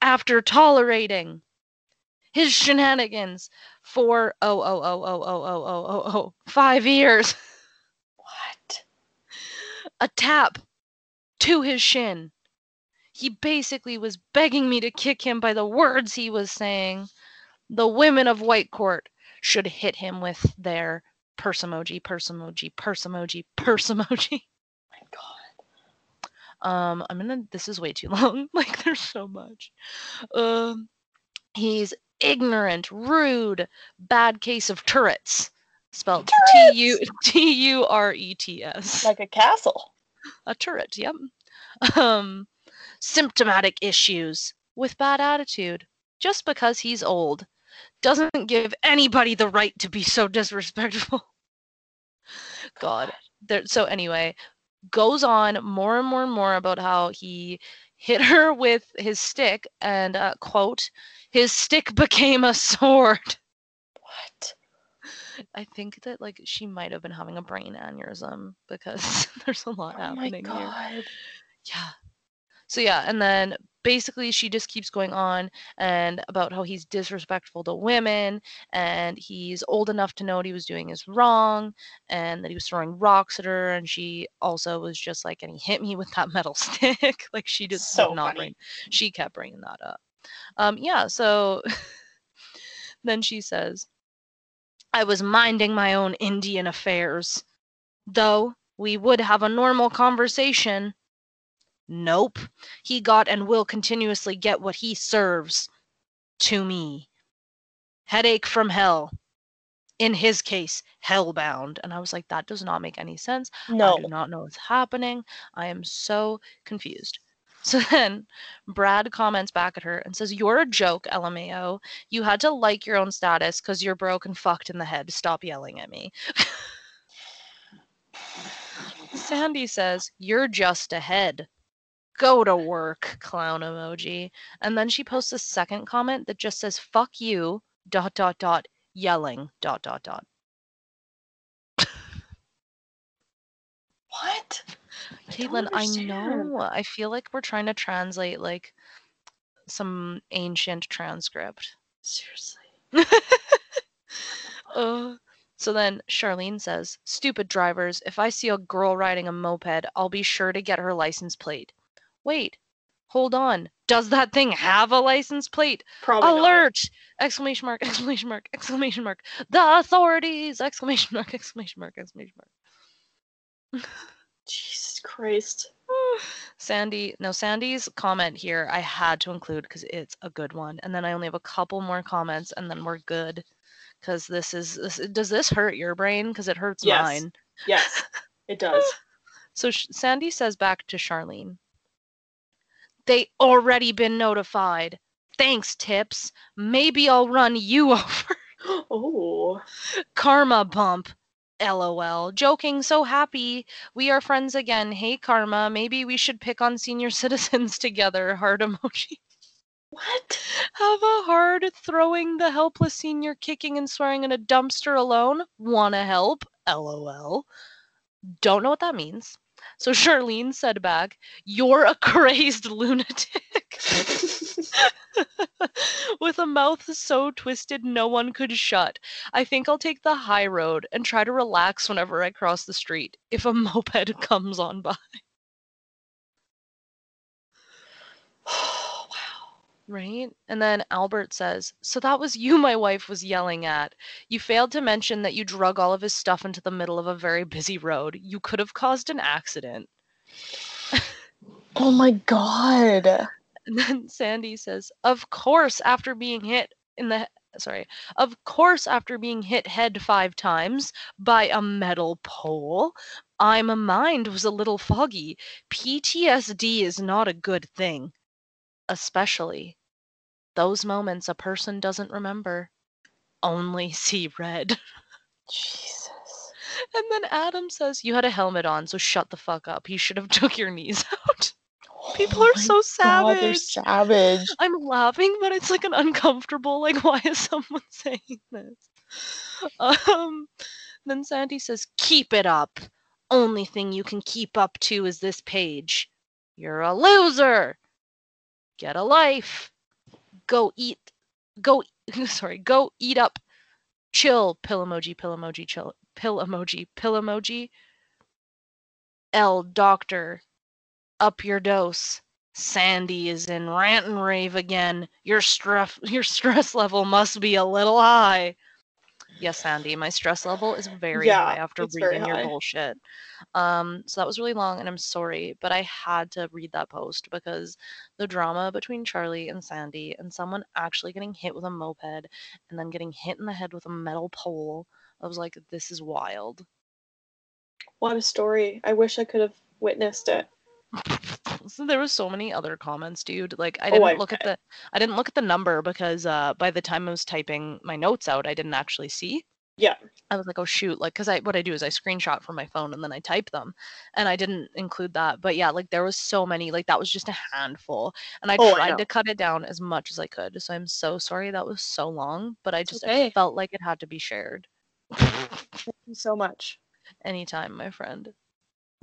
[SPEAKER 2] after tolerating his shenanigans for oh oh oh oh oh oh oh oh oh five years.
[SPEAKER 1] What?
[SPEAKER 2] A tap to his shin. He basically was begging me to kick him by the words he was saying. The women of Whitecourt should hit him with their purse emoji, purse emoji, purse emoji, purse emoji.
[SPEAKER 1] my god.
[SPEAKER 2] Um, I'm gonna. This is way too long. like, there's so much. Um, he's ignorant, rude, bad case of turrets. Spelled T U T U R E T S.
[SPEAKER 1] Like a castle.
[SPEAKER 2] A turret. Yep. Um, symptomatic issues with bad attitude. Just because he's old doesn't give anybody the right to be so disrespectful. God. There, so anyway, goes on more and more and more about how he hit her with his stick and uh, quote his stick became a sword
[SPEAKER 1] What?
[SPEAKER 2] i think that like she might have been having a brain aneurysm because there's a lot
[SPEAKER 1] Oh my
[SPEAKER 2] happening here
[SPEAKER 1] god.
[SPEAKER 2] yeah so yeah and then basically she just keeps going on and about how he's disrespectful to women and he's old enough to know what he was doing is wrong and that he was throwing rocks at her and she also was just like and he hit me with that metal stick like she just
[SPEAKER 1] So
[SPEAKER 2] not
[SPEAKER 1] funny.
[SPEAKER 2] bring she kept bringing that up um yeah so then she says i was minding my own indian affairs though we would have a normal conversation Nope. He got and will continuously get what he serves to me. Headache from hell. In his case, hellbound. And I was like, that does not make any sense.
[SPEAKER 1] No.
[SPEAKER 2] I do not know what's happening. I am so confused. So then Brad comments back at her and says, You're a joke, LMAO. You had to like your own status because you're broke and fucked in the head. Stop yelling at me. Sandy says, You're just ahead. Go to work, clown emoji. And then she posts a second comment that just says, Fuck you, dot, dot, dot, yelling, dot, dot, dot.
[SPEAKER 1] What? I
[SPEAKER 2] Caitlin, I
[SPEAKER 1] understand.
[SPEAKER 2] know. I feel like we're trying to translate like some ancient transcript.
[SPEAKER 1] Seriously.
[SPEAKER 2] Uh, so then Charlene says, Stupid drivers, if I see a girl riding a moped, I'll be sure to get her license plate. Wait, hold on. Does that thing have a license plate?
[SPEAKER 1] Probably not.
[SPEAKER 2] Alert! Exclamation mark, exclamation mark, exclamation mark. The authorities! Exclamation mark, exclamation mark, exclamation mark.
[SPEAKER 1] Jesus Christ.
[SPEAKER 2] Sandy, no, Sandy's comment here I had to include because it's a good one. And then I only have a couple more comments and then we're good. Because this is, this, does this hurt your brain? Because it hurts
[SPEAKER 1] Yes.
[SPEAKER 2] mine.
[SPEAKER 1] Yes, it does.
[SPEAKER 2] So Sh- Sandy says back to Charlene, they already been notified. Thanks, Tips. Maybe I'll run you over.
[SPEAKER 1] oh.
[SPEAKER 2] Karma bump. LOL. Joking, so happy. We are friends again. Hey, Karma. Maybe we should pick on senior citizens together. Heart emoji.
[SPEAKER 1] What?
[SPEAKER 2] Have a hard throwing the helpless senior kicking and swearing in a dumpster alone? Wanna help? LOL. Don't know what that means. So Charlene said back, You're a crazed lunatic. With a mouth so twisted no one could shut. I think I'll take the high road and try to relax whenever I cross the street if a moped comes on by.
[SPEAKER 1] wow.
[SPEAKER 2] Right? And then Albert says, So that was you my wife was yelling at. You failed to mention that you drug all of his stuff into the middle of a very busy road. You could have caused an accident.
[SPEAKER 1] Oh my god.
[SPEAKER 2] And then Sandy says, Of course, after being hit in the sorry, of course, after being hit head five times by a metal pole, I'm a mind was a little foggy. PTSD is not a good thing. Especially those moments a person doesn't remember. Only see red.
[SPEAKER 1] Jesus.
[SPEAKER 2] And then Adam says, You had a helmet on, so shut the fuck up. You should have took your knees out. People
[SPEAKER 1] Oh
[SPEAKER 2] are so
[SPEAKER 1] God, they're
[SPEAKER 2] savage.
[SPEAKER 1] savage.
[SPEAKER 2] I'm laughing, but it's like an uncomfortable, like, why is someone saying this? Um, then Sandy says, Keep it up. Only thing you can keep up to is this page. You're a loser. Get a life. Go eat. Go, sorry, go eat up. Chill, pill emoji, pill emoji, chill, pill emoji, pill emoji. L, doctor. Up your dose. Sandy is in rant and rave again. Your stress your stress level must be a little high. Yes, Sandy, my stress level is very
[SPEAKER 1] Yeah,
[SPEAKER 2] high after reading your bullshit. Um, so that was really long, and I'm sorry, but I had to read that post because the drama between Charlie and Sandy and someone actually getting hit with a moped and then getting hit in the head with a metal pole. I was like, this is wild.
[SPEAKER 1] What a story. I wish I could have witnessed it.
[SPEAKER 2] So there was so many other comments, dude. Like I
[SPEAKER 1] Oh,
[SPEAKER 2] didn't
[SPEAKER 1] I
[SPEAKER 2] look at the I didn't look at the number because uh by the time I was typing my notes out, I didn't actually see.
[SPEAKER 1] Yeah.
[SPEAKER 2] I was like, oh shoot, like because I what I do is I screenshot from my phone and then I type them, and I didn't include that. But yeah, like there was so many, like that was just a handful, and I
[SPEAKER 1] Oh,
[SPEAKER 2] tried
[SPEAKER 1] know.
[SPEAKER 2] to cut it down as much as I could. So I'm so sorry that was so long, but I just
[SPEAKER 1] okay.
[SPEAKER 2] I felt like it had to be shared.
[SPEAKER 1] Thank you so much.
[SPEAKER 2] Anytime, my friend.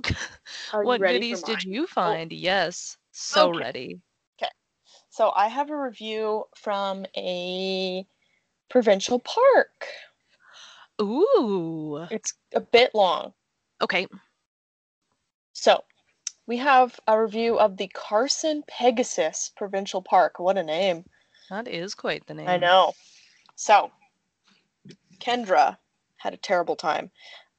[SPEAKER 1] Are you
[SPEAKER 2] what
[SPEAKER 1] ready
[SPEAKER 2] goodies
[SPEAKER 1] for
[SPEAKER 2] did you find? Yes, so
[SPEAKER 1] Okay.
[SPEAKER 2] ready. Okay.
[SPEAKER 1] So I have a review from a provincial park.
[SPEAKER 2] Ooh.
[SPEAKER 1] It's a bit long.
[SPEAKER 2] Okay.
[SPEAKER 1] So we have a review of the Carson Pegasus Provincial Park. What a name.
[SPEAKER 2] That is quite the name.
[SPEAKER 1] I know. So Kendra had a terrible time.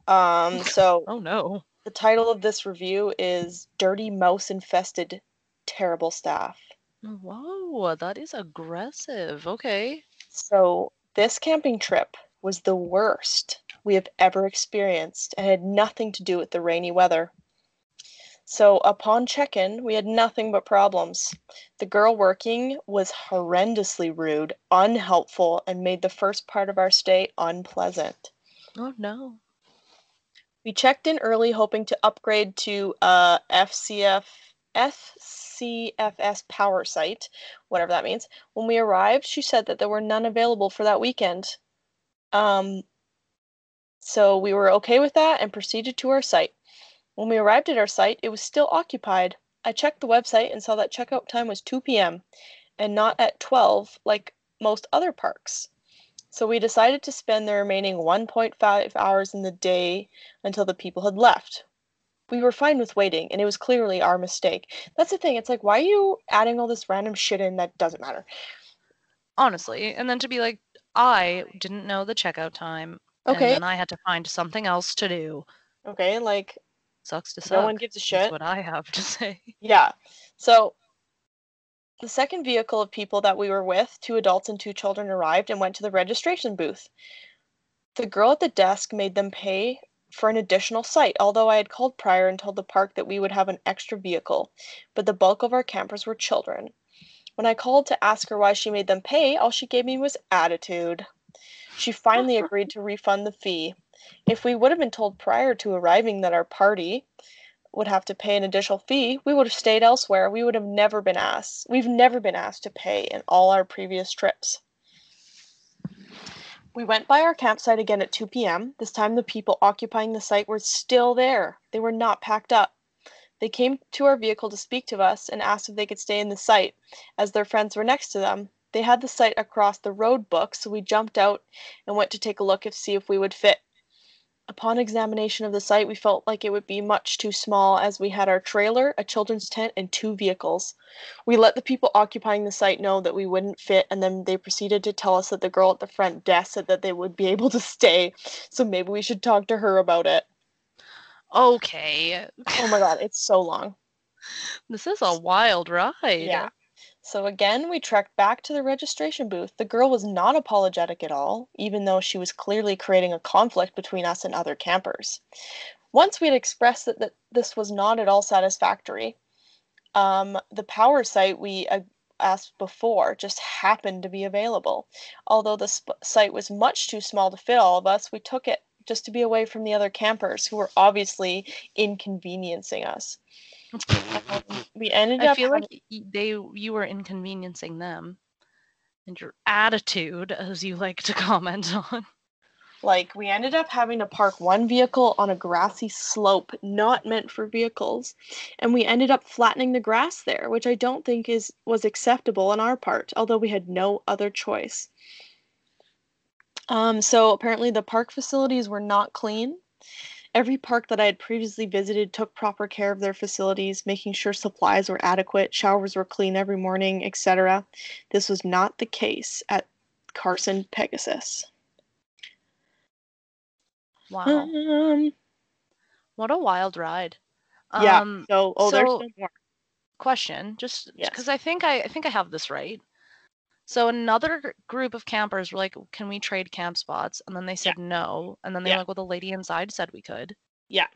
[SPEAKER 1] Um, so
[SPEAKER 2] Oh no.
[SPEAKER 1] The title of this review is Dirty Mouse Infested Terrible Staff.
[SPEAKER 2] Whoa, that is aggressive. Okay.
[SPEAKER 1] So this camping trip was the worst we have ever experienced and had nothing to do with the rainy weather. So upon check-in, we had nothing but problems. The girl working was horrendously rude, unhelpful, and made the first part of our stay unpleasant.
[SPEAKER 2] Oh no.
[SPEAKER 1] We checked in early, hoping to upgrade to a FCF FCFS power site, whatever that means. When we arrived, she said that there were none available for that weekend. Um, so we were okay with that and proceeded to our site. When we arrived at our site, it was still occupied. I checked the website and saw that checkout time was 2 p.m. and not at 12 like most other parks. So we decided to spend the remaining 1.5 hours in the day until the people had left. We were fine with waiting, and it was clearly our mistake. That's the thing. It's like, why are you adding all this random shit in that doesn't matter?
[SPEAKER 2] Honestly, and then to be like, I didn't know the checkout time, and
[SPEAKER 1] Okay,
[SPEAKER 2] then I had to find something else to do.
[SPEAKER 1] okay, like
[SPEAKER 2] Sucks to suck.
[SPEAKER 1] no one gives a
[SPEAKER 2] That's
[SPEAKER 1] shit.
[SPEAKER 2] what I have to say.
[SPEAKER 1] Yeah. So the second vehicle of people that we were with, two adults and two children, arrived and went to the registration booth. The girl at the desk made them pay for an additional site, although I had called prior and told the park that we would have an extra vehicle, but the bulk of our campers were children. When I called to ask her why she made them pay, all she gave me was attitude. She finally agreed to refund the fee. If we would have been told prior to arriving that our party would have to pay an additional fee, we would have stayed elsewhere. We would have never been asked. We've never been asked to pay in all our previous trips. We went by our campsite again at 2 p.m. This time, the people occupying the site were still there. They were not packed up. They came to our vehicle to speak to us and asked if they could stay in the site, as their friends were next to them. They had the site across the road book, so we jumped out and went to take a look and see if we would fit. Upon examination of the site, we felt like it would be much too small as we had our trailer, a children's tent, and two vehicles. We let the people occupying the site know that we wouldn't fit, and then they proceeded to tell us that the girl at the front desk said that they would be able to stay, so maybe we should talk to her about it.
[SPEAKER 2] Okay.
[SPEAKER 1] Oh my god, it's so long.
[SPEAKER 2] This is a wild ride.
[SPEAKER 1] Yeah. So again, we trekked back to the registration booth. The girl was not apologetic at all, even though she was clearly creating a conflict between us and other campers. Once we had expressed that, that this was not at all satisfactory, um, the power site we uh, asked before just happened to be available. Although the sp- site was much too small to fit all of us, we took it just to be away from the other campers who were obviously inconveniencing us. We ended
[SPEAKER 2] I
[SPEAKER 1] up
[SPEAKER 2] feel like they you were inconveniencing them. And your attitude, as you like to comment on.
[SPEAKER 1] like we ended up having to park one vehicle on a grassy slope not meant for vehicles and we ended up flattening the grass there which i don't think is was acceptable on our part although we had no other choice um, so apparently the park facilities were not clean every park that i had previously visited took proper care of their facilities making sure supplies were adequate showers were clean every morning etc this was not the case at carson pegasus
[SPEAKER 2] Wow.
[SPEAKER 1] um,
[SPEAKER 2] What a wild ride.
[SPEAKER 1] Yeah.
[SPEAKER 2] Um,
[SPEAKER 1] so, oh, there's
[SPEAKER 2] so-
[SPEAKER 1] still more.
[SPEAKER 2] question, just
[SPEAKER 1] Yes.
[SPEAKER 2] because I think I, I think I have this right. So another group of campers were like, "Can we trade camp spots?" And then they said no, and then they
[SPEAKER 1] Yeah.
[SPEAKER 2] were like, "Well, the lady inside said we could."
[SPEAKER 1] Yeah.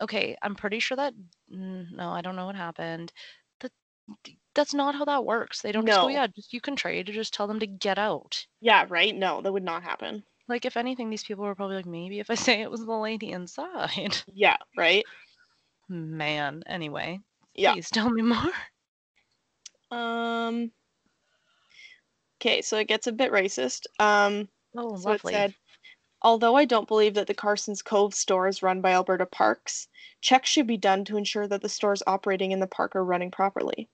[SPEAKER 2] Okay, I'm pretty sure that. No, I don't know what happened. That that's not how that works. They don't just go,
[SPEAKER 1] No.
[SPEAKER 2] "Yeah, just, you can trade." You just tell them to get out.
[SPEAKER 1] Yeah, right? No, that would not happen.
[SPEAKER 2] Like, if anything, these people were probably like, maybe if I say it was the lady inside.
[SPEAKER 1] Yeah, right?
[SPEAKER 2] Man, anyway.
[SPEAKER 1] Yeah.
[SPEAKER 2] Please tell me more.
[SPEAKER 1] Um Okay, so it gets a bit racist. Um
[SPEAKER 2] Oh,
[SPEAKER 1] so
[SPEAKER 2] lovely.
[SPEAKER 1] it said Although I don't believe that the Carson's Cove store is run by Alberta Parks, checks should be done to ensure that the stores operating in the park are running properly.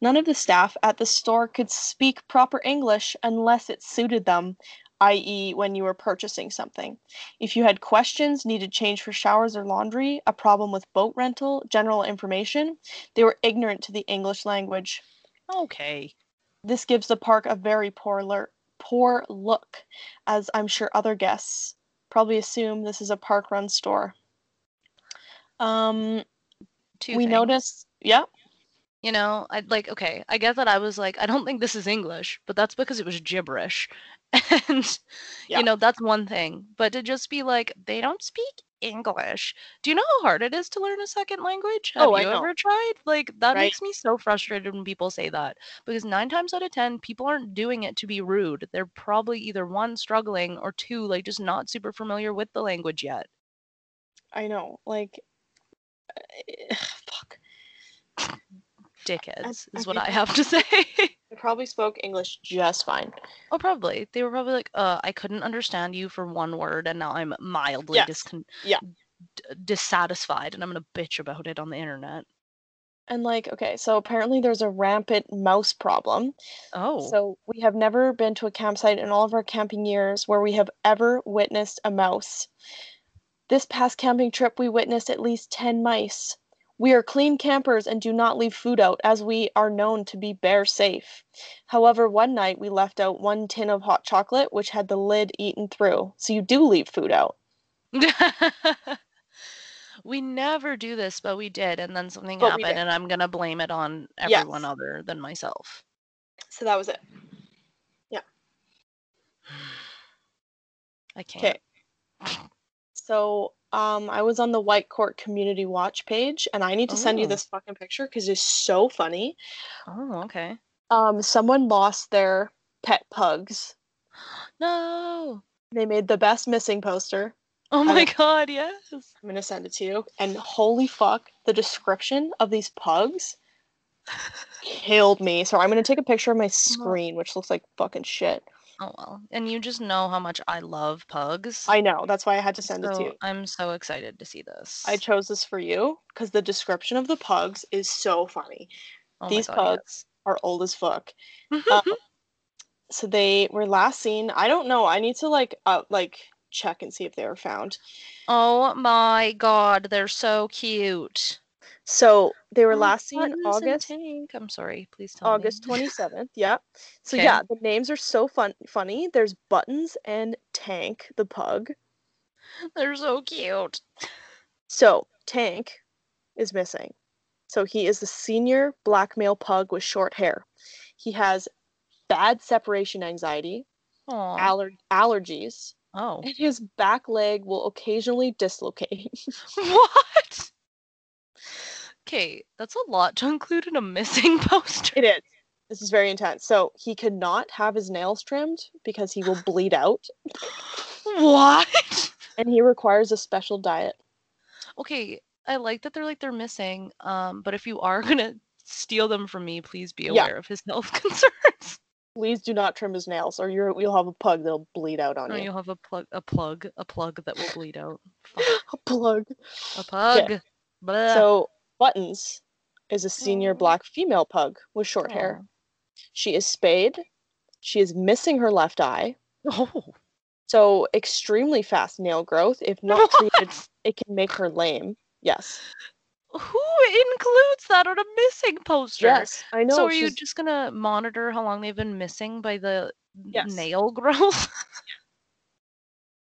[SPEAKER 1] None of the staff at the store could speak proper English unless it suited them, i.e., when you were purchasing something. If you had questions, needed change for showers or laundry, a problem with boat rental, general information, they were ignorant to the English language.
[SPEAKER 2] okay.
[SPEAKER 1] This gives the park a very poor lur- poor look, as I'm sure other guests probably assume this is a park run store. Um,
[SPEAKER 2] Two
[SPEAKER 1] we
[SPEAKER 2] things.
[SPEAKER 1] noticed, yeah,
[SPEAKER 2] You know, I'd like, okay, I get that I was like, I don't think this is English, but that's because it was gibberish. And,
[SPEAKER 1] Yeah.
[SPEAKER 2] you know, that's one thing. But to just be like, they don't speak English. Do you know how hard it is to learn a second language? Have
[SPEAKER 1] Oh, I
[SPEAKER 2] you
[SPEAKER 1] know.
[SPEAKER 2] ever tried? Like, that
[SPEAKER 1] Right.
[SPEAKER 2] makes me so frustrated when people say that. Because nine times out of 10, people aren't doing it to be rude. They're probably either one, struggling, or two, like, just not super familiar with the language yet.
[SPEAKER 1] I know, like, eh, fuck.
[SPEAKER 2] Dickheads
[SPEAKER 1] I
[SPEAKER 2] is what I have to say.
[SPEAKER 1] I probably spoke English just fine.
[SPEAKER 2] Oh, probably. They were probably like, uh, I couldn't understand you for one word, and now I'm mildly discon-
[SPEAKER 1] Yeah.
[SPEAKER 2] d- dissatisfied, and I'm gonna bitch about it on the internet.
[SPEAKER 1] And like, okay, so apparently there's a rampant mouse problem.
[SPEAKER 2] Oh,
[SPEAKER 1] So we have never been to a campsite in all of our camping years where we have ever witnessed a mouse. This past camping trip, we witnessed at least 10 mice. We are clean campers and do not leave food out as we are known to be bear safe. However, one night we left out one tin of hot chocolate which had the lid eaten through. So you do leave food out.
[SPEAKER 2] we never do this, but we did, and then something
[SPEAKER 1] But
[SPEAKER 2] happened, and I'm gonna blame it on everyone
[SPEAKER 1] Yes.
[SPEAKER 2] other than myself.
[SPEAKER 1] So that was it. Yeah.
[SPEAKER 2] I can't.
[SPEAKER 1] Okay. So um I was on the Whitecourt Community Watch page and I need to send you
[SPEAKER 2] Oh.
[SPEAKER 1] this fucking picture because it's so funny.
[SPEAKER 2] Oh, okay.
[SPEAKER 1] Um someone lost their pet pugs.
[SPEAKER 2] No.
[SPEAKER 1] They made the best missing poster.
[SPEAKER 2] Oh my god, yes.
[SPEAKER 1] I'm gonna send it to you. And holy fuck, the description of these pugs killed me. So I'm gonna take a picture of my screen, which looks like fucking shit.
[SPEAKER 2] Oh well. And you just know how much I love pugs.
[SPEAKER 1] I know, that's why I had to send it to
[SPEAKER 2] so
[SPEAKER 1] you.
[SPEAKER 2] I'm so excited to see this.
[SPEAKER 1] I chose this for you because the description of the pugs is so funny.
[SPEAKER 2] Oh my
[SPEAKER 1] these
[SPEAKER 2] God,
[SPEAKER 1] pugs are old as fuck. Um, so they were last seen. I don't know. I need to like uh, like check and see if they were found.
[SPEAKER 2] oh my god, they're so cute.
[SPEAKER 1] So they were
[SPEAKER 2] Oh,
[SPEAKER 1] last seen August
[SPEAKER 2] Tank. I'm sorry. Please tell
[SPEAKER 1] August
[SPEAKER 2] me.
[SPEAKER 1] 27th. Yeah. So
[SPEAKER 2] Okay.
[SPEAKER 1] yeah, the names are so fun funny. There's Buttons and Tank the pug.
[SPEAKER 2] They're so cute.
[SPEAKER 1] So Tank is missing. So he is the senior black male pug with short hair. He has bad separation anxiety, aller- allergies,
[SPEAKER 2] oh.
[SPEAKER 1] and his back leg will occasionally dislocate.
[SPEAKER 2] what? Okay, that's a lot to include in a missing poster.
[SPEAKER 1] it is. This is very intense. So he cannot have his nails trimmed because he will bleed out,
[SPEAKER 2] What?
[SPEAKER 1] and he requires a special diet.
[SPEAKER 2] Okay, I like that they're like they're missing. Um, but if you are gonna steal them from me, please be
[SPEAKER 1] Yeah.
[SPEAKER 2] aware of his health concerns.
[SPEAKER 1] Please do not trim his nails, or you're, you'll have a pug that'll bleed out on
[SPEAKER 2] Or
[SPEAKER 1] you.
[SPEAKER 2] you'll have a plug, a plug, a plug that will bleed out.
[SPEAKER 1] A plug.
[SPEAKER 2] A pug. Blah.
[SPEAKER 1] So Buttons is a senior
[SPEAKER 2] Aw.
[SPEAKER 1] black female pug with short hair. She is spayed. She is missing her left eye.
[SPEAKER 2] Oh.
[SPEAKER 1] So extremely fast nail growth. If not treated, it can make her lame. Yes.
[SPEAKER 2] Who includes that on a missing poster?
[SPEAKER 1] Yes. I know.
[SPEAKER 2] so are you just gonna monitor how long they've been missing by the
[SPEAKER 1] Yes.
[SPEAKER 2] nail growth?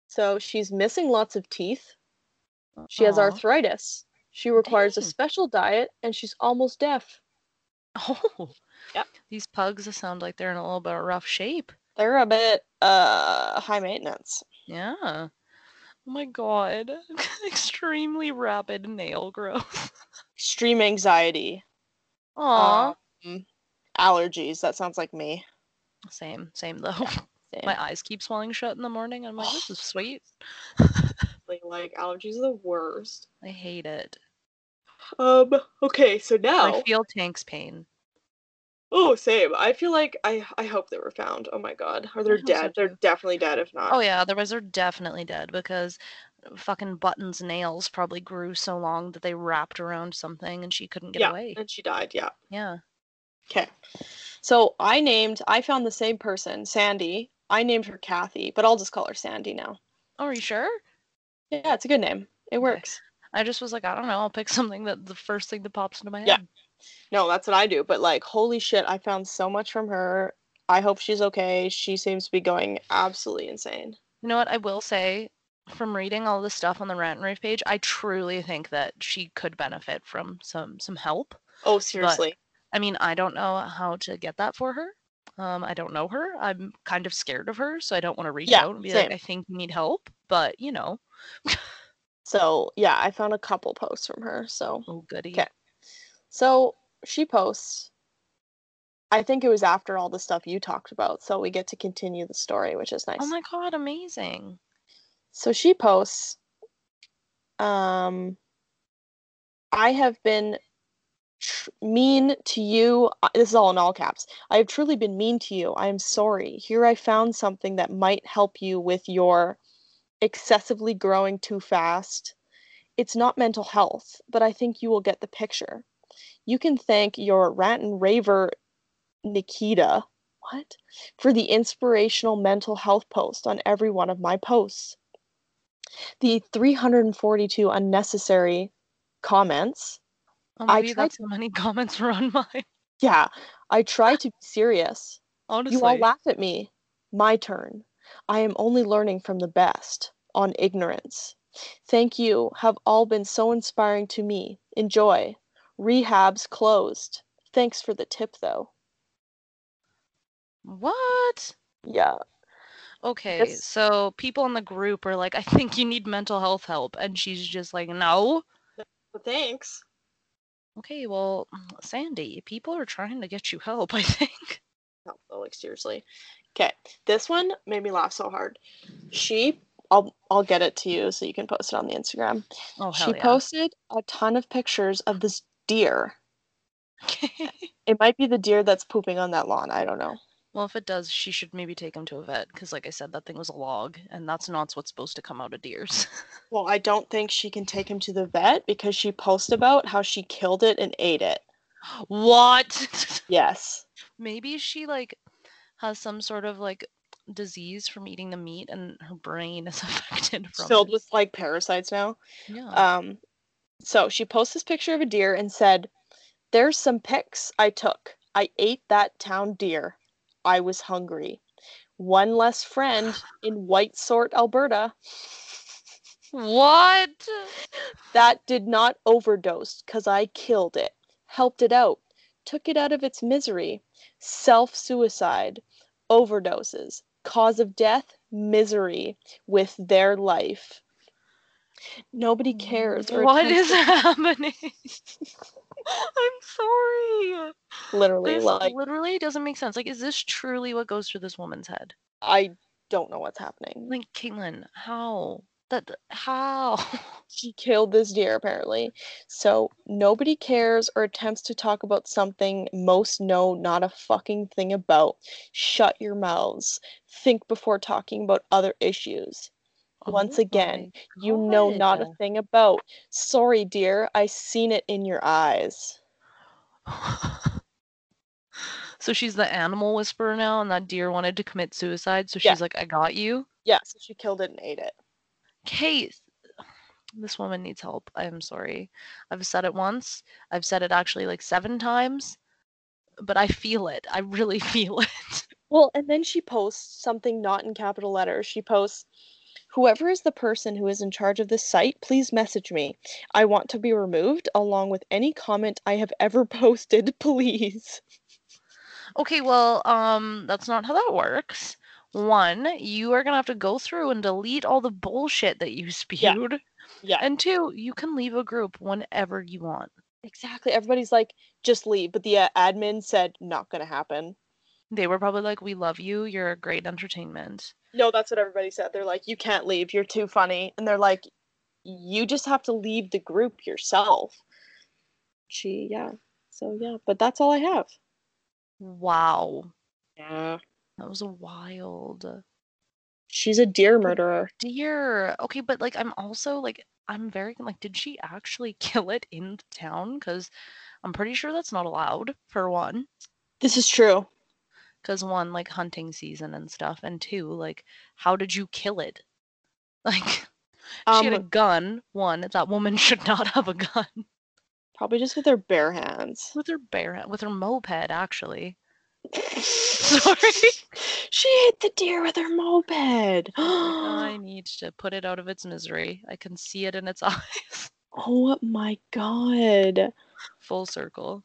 [SPEAKER 1] So she's missing lots of teeth. She has
[SPEAKER 2] Aw.
[SPEAKER 1] arthritis. She requires a special diet, and she's almost deaf.
[SPEAKER 2] Oh.
[SPEAKER 1] Yep.
[SPEAKER 2] These pugs sound like they're in a little bit of rough shape.
[SPEAKER 1] They're a bit uh high maintenance.
[SPEAKER 2] Yeah. Oh my god. Extremely rapid nail growth.
[SPEAKER 1] Extreme anxiety.
[SPEAKER 2] Aw.
[SPEAKER 1] Um, allergies. That sounds like me.
[SPEAKER 2] same, same though.
[SPEAKER 1] Same.
[SPEAKER 2] My eyes keep swelling shut in the morning. I'm like, this is sweet.
[SPEAKER 1] Like, allergies are the worst.
[SPEAKER 2] I hate it.
[SPEAKER 1] Um. Okay. So now.
[SPEAKER 2] I feel Tank's pain.
[SPEAKER 1] oh, same. I feel like I. I hope they were found. Oh my god. They're
[SPEAKER 2] so
[SPEAKER 1] dead. they're definitely dead. If not.
[SPEAKER 2] Oh yeah, otherwise they're definitely dead because fucking Button's nails probably grew so long that they wrapped around something and she couldn't get
[SPEAKER 1] yeah.
[SPEAKER 2] away.
[SPEAKER 1] And she died. Yeah.
[SPEAKER 2] Yeah.
[SPEAKER 1] Okay. So I named. I found the same person, Sandy. I named her Kathy, but I'll just call her Sandy now.
[SPEAKER 2] Oh, are you sure?
[SPEAKER 1] Yeah, it's a good name. It works.
[SPEAKER 2] I just was like, I don't know, I'll pick something that the first thing that pops into my head.
[SPEAKER 1] Yeah. No, that's what I do. But like, holy shit, I found so much from her. I hope she's okay. She seems to be going absolutely insane.
[SPEAKER 2] You know what? I will say, from reading all the stuff on the rant and rave page, I truly think that she could benefit from some some help.
[SPEAKER 1] Oh, seriously.
[SPEAKER 2] I mean, I don't know how to get that for her. Um, I don't know her. I'm kind of scared of her, so I don't want to reach
[SPEAKER 1] Yeah,
[SPEAKER 2] out and be
[SPEAKER 1] same.
[SPEAKER 2] like, I think you need help. But you know,
[SPEAKER 1] So yeah, I found a couple posts from her. So
[SPEAKER 2] oh goody.
[SPEAKER 1] Okay. so she posts. I think it was after all the stuff you talked about, so we get to continue the story, which is nice.
[SPEAKER 2] Oh my god, amazing.
[SPEAKER 1] So she posts, um, I have been tr- mean to you. This is all in all caps. I have truly been mean to you. I am sorry. Here I found something that might help you with your excessively growing too fast. It's not mental health, but I think you will get the picture. You can thank your rant and raver, Nikita, what? For the inspirational mental health post on every one of my posts the 342 unnecessary comments.
[SPEAKER 2] Oh,
[SPEAKER 1] I
[SPEAKER 2] maybe
[SPEAKER 1] tried
[SPEAKER 2] that's how many comments were on mine.
[SPEAKER 1] Yeah, I try to be serious.
[SPEAKER 2] Honestly.
[SPEAKER 1] You all laugh at me. My turn. I am only learning from the best on ignorance. Thank you have all been so inspiring to me. Enjoy. Rehab's closed. Thanks for the tip though.
[SPEAKER 2] What?
[SPEAKER 1] Yeah.
[SPEAKER 2] Okay,
[SPEAKER 1] Yes.
[SPEAKER 2] so people in the group are like, I think you need mental health help. And she's just like, no.
[SPEAKER 1] But thanks.
[SPEAKER 2] Okay, well, Sandy, people are trying to get you help, I think.
[SPEAKER 1] Oh, like seriously. Okay, this one made me laugh so hard. She, I'll, I'll get it to you so you can post it on the Instagram.
[SPEAKER 2] Oh, hell
[SPEAKER 1] she
[SPEAKER 2] yeah.
[SPEAKER 1] posted a ton of pictures of this deer.
[SPEAKER 2] Okay.
[SPEAKER 1] It might be the deer that's pooping on that lawn. I don't know.
[SPEAKER 2] Well, if it does, she should maybe take him to a vet. Because, like I said, that thing was a log. And that's not what's supposed to come out of deers.
[SPEAKER 1] Well, I don't think she can take him to the vet because she posted about how she killed it and ate it.
[SPEAKER 2] what?
[SPEAKER 1] Yes.
[SPEAKER 2] maybe she, like, has some sort of, like, disease from eating the meat and her brain is affected from
[SPEAKER 1] filled
[SPEAKER 2] it.
[SPEAKER 1] with like parasites now.
[SPEAKER 2] Yeah.
[SPEAKER 1] Um, so she posted this picture of a deer and said, There's some pics I took. I ate that town deer. I was hungry. One less friend in Whitecourt, Alberta.
[SPEAKER 2] what?
[SPEAKER 1] That did not overdose because I killed it. helped it out, took it out of its misery. Self suicide, overdoses, cause of death, misery with their life. Nobody cares.
[SPEAKER 2] What
[SPEAKER 1] to-
[SPEAKER 2] happening? I'm sorry.
[SPEAKER 1] literally
[SPEAKER 2] This
[SPEAKER 1] like
[SPEAKER 2] literally doesn't make sense. Like, is this truly what goes through this woman's head?
[SPEAKER 1] I don't know what's happening.
[SPEAKER 2] Like, Caitlin, how? That how?
[SPEAKER 1] She killed this deer apparently. So nobody cares or attempts to talk about something most know not a fucking thing about. Shut your mouths. Think before talking about other issues. Oh, once
[SPEAKER 2] Oh
[SPEAKER 1] again,
[SPEAKER 2] my
[SPEAKER 1] you know not a thing about. Sorry, dear, I seen it in your eyes.
[SPEAKER 2] so she's the animal whisperer now, and that deer wanted to commit suicide. So
[SPEAKER 1] Yeah.
[SPEAKER 2] she's like, "I got you."
[SPEAKER 1] Yeah, so she killed it and ate it.
[SPEAKER 2] Kate, this woman needs help. I'm sorry. I've said it once. I've said it actually like seven times, but I feel it. I really feel it.
[SPEAKER 1] Well, and then she posts something not in capital letters. She posts, Whoever is the person who is in charge of this site, please message me. I want to be removed along with any comment I have ever posted, please.
[SPEAKER 2] Okay, well, um, that's not how that works. One, you are gonna have to go through and delete all the bullshit that you spewed.
[SPEAKER 1] Yeah, yeah.
[SPEAKER 2] And two, you can leave a group whenever you want.
[SPEAKER 1] exactly. Everybody's like, just leave. But the uh, admin said, not going to happen.
[SPEAKER 2] They were probably like, "We love you. You're a great entertainment."
[SPEAKER 1] No, that's what everybody said. They're like, you can't leave. You're too funny. And they're like, you just have to leave the group yourself. She, yeah. So, yeah. But that's all I have.
[SPEAKER 2] Wow,
[SPEAKER 1] Yeah.
[SPEAKER 2] that was wild.
[SPEAKER 1] She's a deer murderer.
[SPEAKER 2] Deer. Okay, but like, I'm also like, I'm very like, did she actually kill it in town? Because I'm pretty sure that's not allowed. For one,
[SPEAKER 1] This is true.
[SPEAKER 2] Because one, like hunting season and stuff, and two, like, how did you kill it? Like, she had a
[SPEAKER 1] Um,
[SPEAKER 2] gun. One, that woman should not have a gun
[SPEAKER 1] probably just with her bare hands.
[SPEAKER 2] with her bare with her moped. Actually, sorry.
[SPEAKER 1] she hit the deer with her moped.
[SPEAKER 2] I need to put it out of its misery. I can see it in its eyes.
[SPEAKER 1] oh my god.
[SPEAKER 2] Full circle.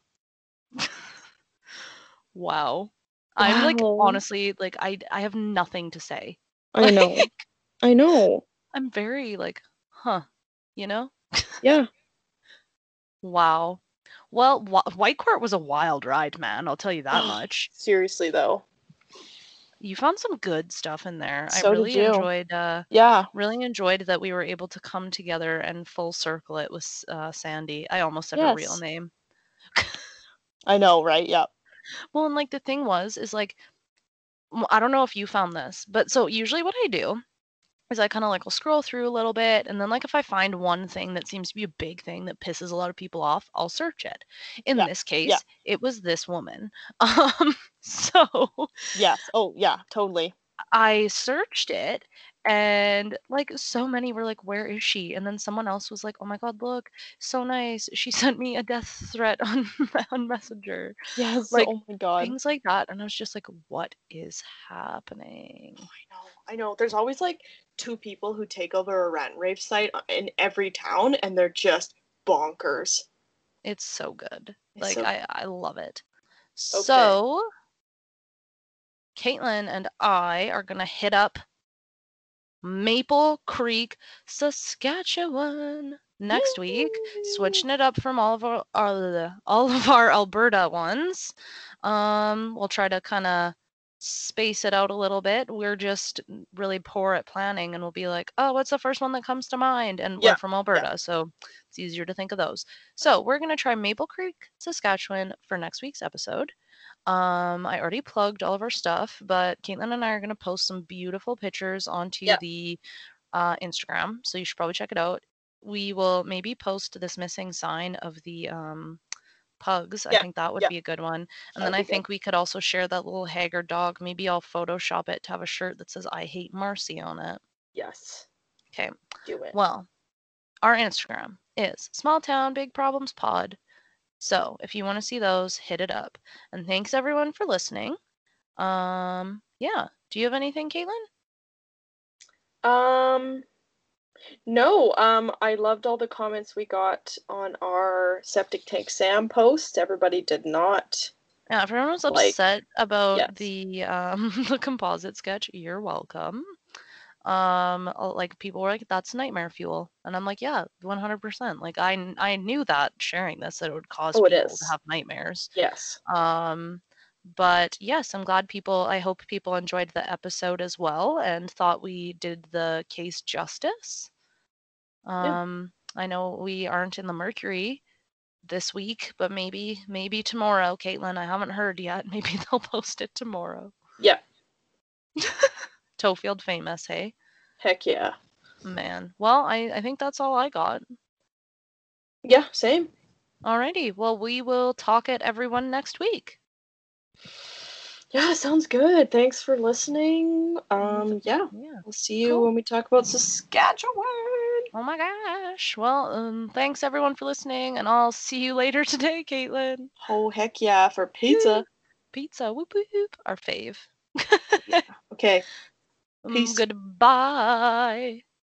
[SPEAKER 2] wow. I'm like
[SPEAKER 1] Wow.
[SPEAKER 2] honestly like I I have nothing to say.
[SPEAKER 1] I know.
[SPEAKER 2] Like,
[SPEAKER 1] I know.
[SPEAKER 2] I'm very like, huh, you know?
[SPEAKER 1] Yeah.
[SPEAKER 2] Wow. Well, Wh- Whitecourt was a wild ride, man. I'll tell you that much.
[SPEAKER 1] Seriously though.
[SPEAKER 2] You found some good stuff in there.
[SPEAKER 1] So
[SPEAKER 2] I
[SPEAKER 1] did
[SPEAKER 2] really
[SPEAKER 1] you.
[SPEAKER 2] enjoyed uh
[SPEAKER 1] Yeah.
[SPEAKER 2] really enjoyed that we were able to come together and full circle it with uh, Sandy. I almost said her real
[SPEAKER 1] Yes.
[SPEAKER 2] name.
[SPEAKER 1] I know, right? Yeah.
[SPEAKER 2] Well, and like the thing was, is like, I don't know if you found this, but so usually what I do is I kind of like will scroll through a little bit, and then like if I find one thing that seems to be a big thing that pisses a lot of people off, I'll search it. In
[SPEAKER 1] Yeah,
[SPEAKER 2] this case, it was this woman. Um, so
[SPEAKER 1] Yes. Oh, yeah, totally.
[SPEAKER 2] I searched it and like so many were like where is she and then someone else was like oh my god look so nice she sent me a death threat on on messenger
[SPEAKER 1] Yes.
[SPEAKER 2] Like,
[SPEAKER 1] oh my god.
[SPEAKER 2] things like that and i was just like what is happening
[SPEAKER 1] I know. I know. There's always like two people who take over a rent rave site uh, in every town and they're just bonkers.
[SPEAKER 2] it's so good
[SPEAKER 1] It's
[SPEAKER 2] like
[SPEAKER 1] so-
[SPEAKER 2] i i love it
[SPEAKER 1] Okay.
[SPEAKER 2] so caitlin and i are gonna hit up maple creek saskatchewan next week switching it up from all of our, our all of our Alberta ones. Um, we'll try to kind of space it out a little bit. We're just really poor at planning, and we'll be like, "Oh, what's the first one that comes to mind?" And
[SPEAKER 1] Yeah,
[SPEAKER 2] we're from Alberta, so it's easier to think of those. So we're gonna try Maple Creek, Saskatchewan for next week's episode. Um, I already plugged all of our stuff, but Caitlin and I are gonna post some beautiful pictures onto
[SPEAKER 1] Yeah.
[SPEAKER 2] the uh, Instagram, so you should probably check it out we will maybe post this missing sign of the um pugs. I think that would
[SPEAKER 1] yeah.
[SPEAKER 2] be a good one. And
[SPEAKER 1] That
[SPEAKER 2] then I
[SPEAKER 1] be good.
[SPEAKER 2] think we could also share that little haggard dog. Maybe I'll Photoshop it to have a shirt that says I hate Marcy on it.
[SPEAKER 1] Yes.
[SPEAKER 2] 'Kay.
[SPEAKER 1] Do it.
[SPEAKER 2] Well, our Instagram is small town big problems pod. So if you want to see those, hit it up. And thanks everyone for listening. Um yeah. Do you have anything, Caitlin?
[SPEAKER 1] Um No, um, I loved all the comments we got on our septic tank Sam post. Everybody did not.
[SPEAKER 2] Yeah, everyone was
[SPEAKER 1] Like,
[SPEAKER 2] upset about
[SPEAKER 1] yes.
[SPEAKER 2] the um the composite sketch, you're welcome. Um, uh, like people were like, "That's nightmare fuel," and I'm like, "Yeah, 100%." Like I I knew that sharing this that it would cause
[SPEAKER 1] Oh,
[SPEAKER 2] people to have nightmares.
[SPEAKER 1] Yes.
[SPEAKER 2] Um, but yes, I'm glad people. I hope people enjoyed the episode as well and thought we did the case justice.
[SPEAKER 1] Yeah.
[SPEAKER 2] Um, I know we aren't in the Mercury this week, but maybe maybe tomorrow, Caitlin. I haven't heard yet. Maybe they'll post it tomorrow.
[SPEAKER 1] Yeah.
[SPEAKER 2] Tofield famous, hey
[SPEAKER 1] Heck yeah.
[SPEAKER 2] man. Well, I I think that's all I got.
[SPEAKER 1] Yeah, same.
[SPEAKER 2] Alrighty. Well, we will talk at everyone next week.
[SPEAKER 1] Yeah, sounds good. Thanks for listening. Um, yeah,
[SPEAKER 2] Yeah.
[SPEAKER 1] we'll see you
[SPEAKER 2] Cool.
[SPEAKER 1] when we talk about Saskatchewan.
[SPEAKER 2] Oh my gosh. Well, um, thanks everyone for listening, and I'll see you later today, Caitlin.
[SPEAKER 1] Oh heck yeah, for pizza.
[SPEAKER 2] Pizza, whoop whoop, our fave.
[SPEAKER 1] Okay.
[SPEAKER 2] Um,
[SPEAKER 1] Peace.
[SPEAKER 2] Goodbye.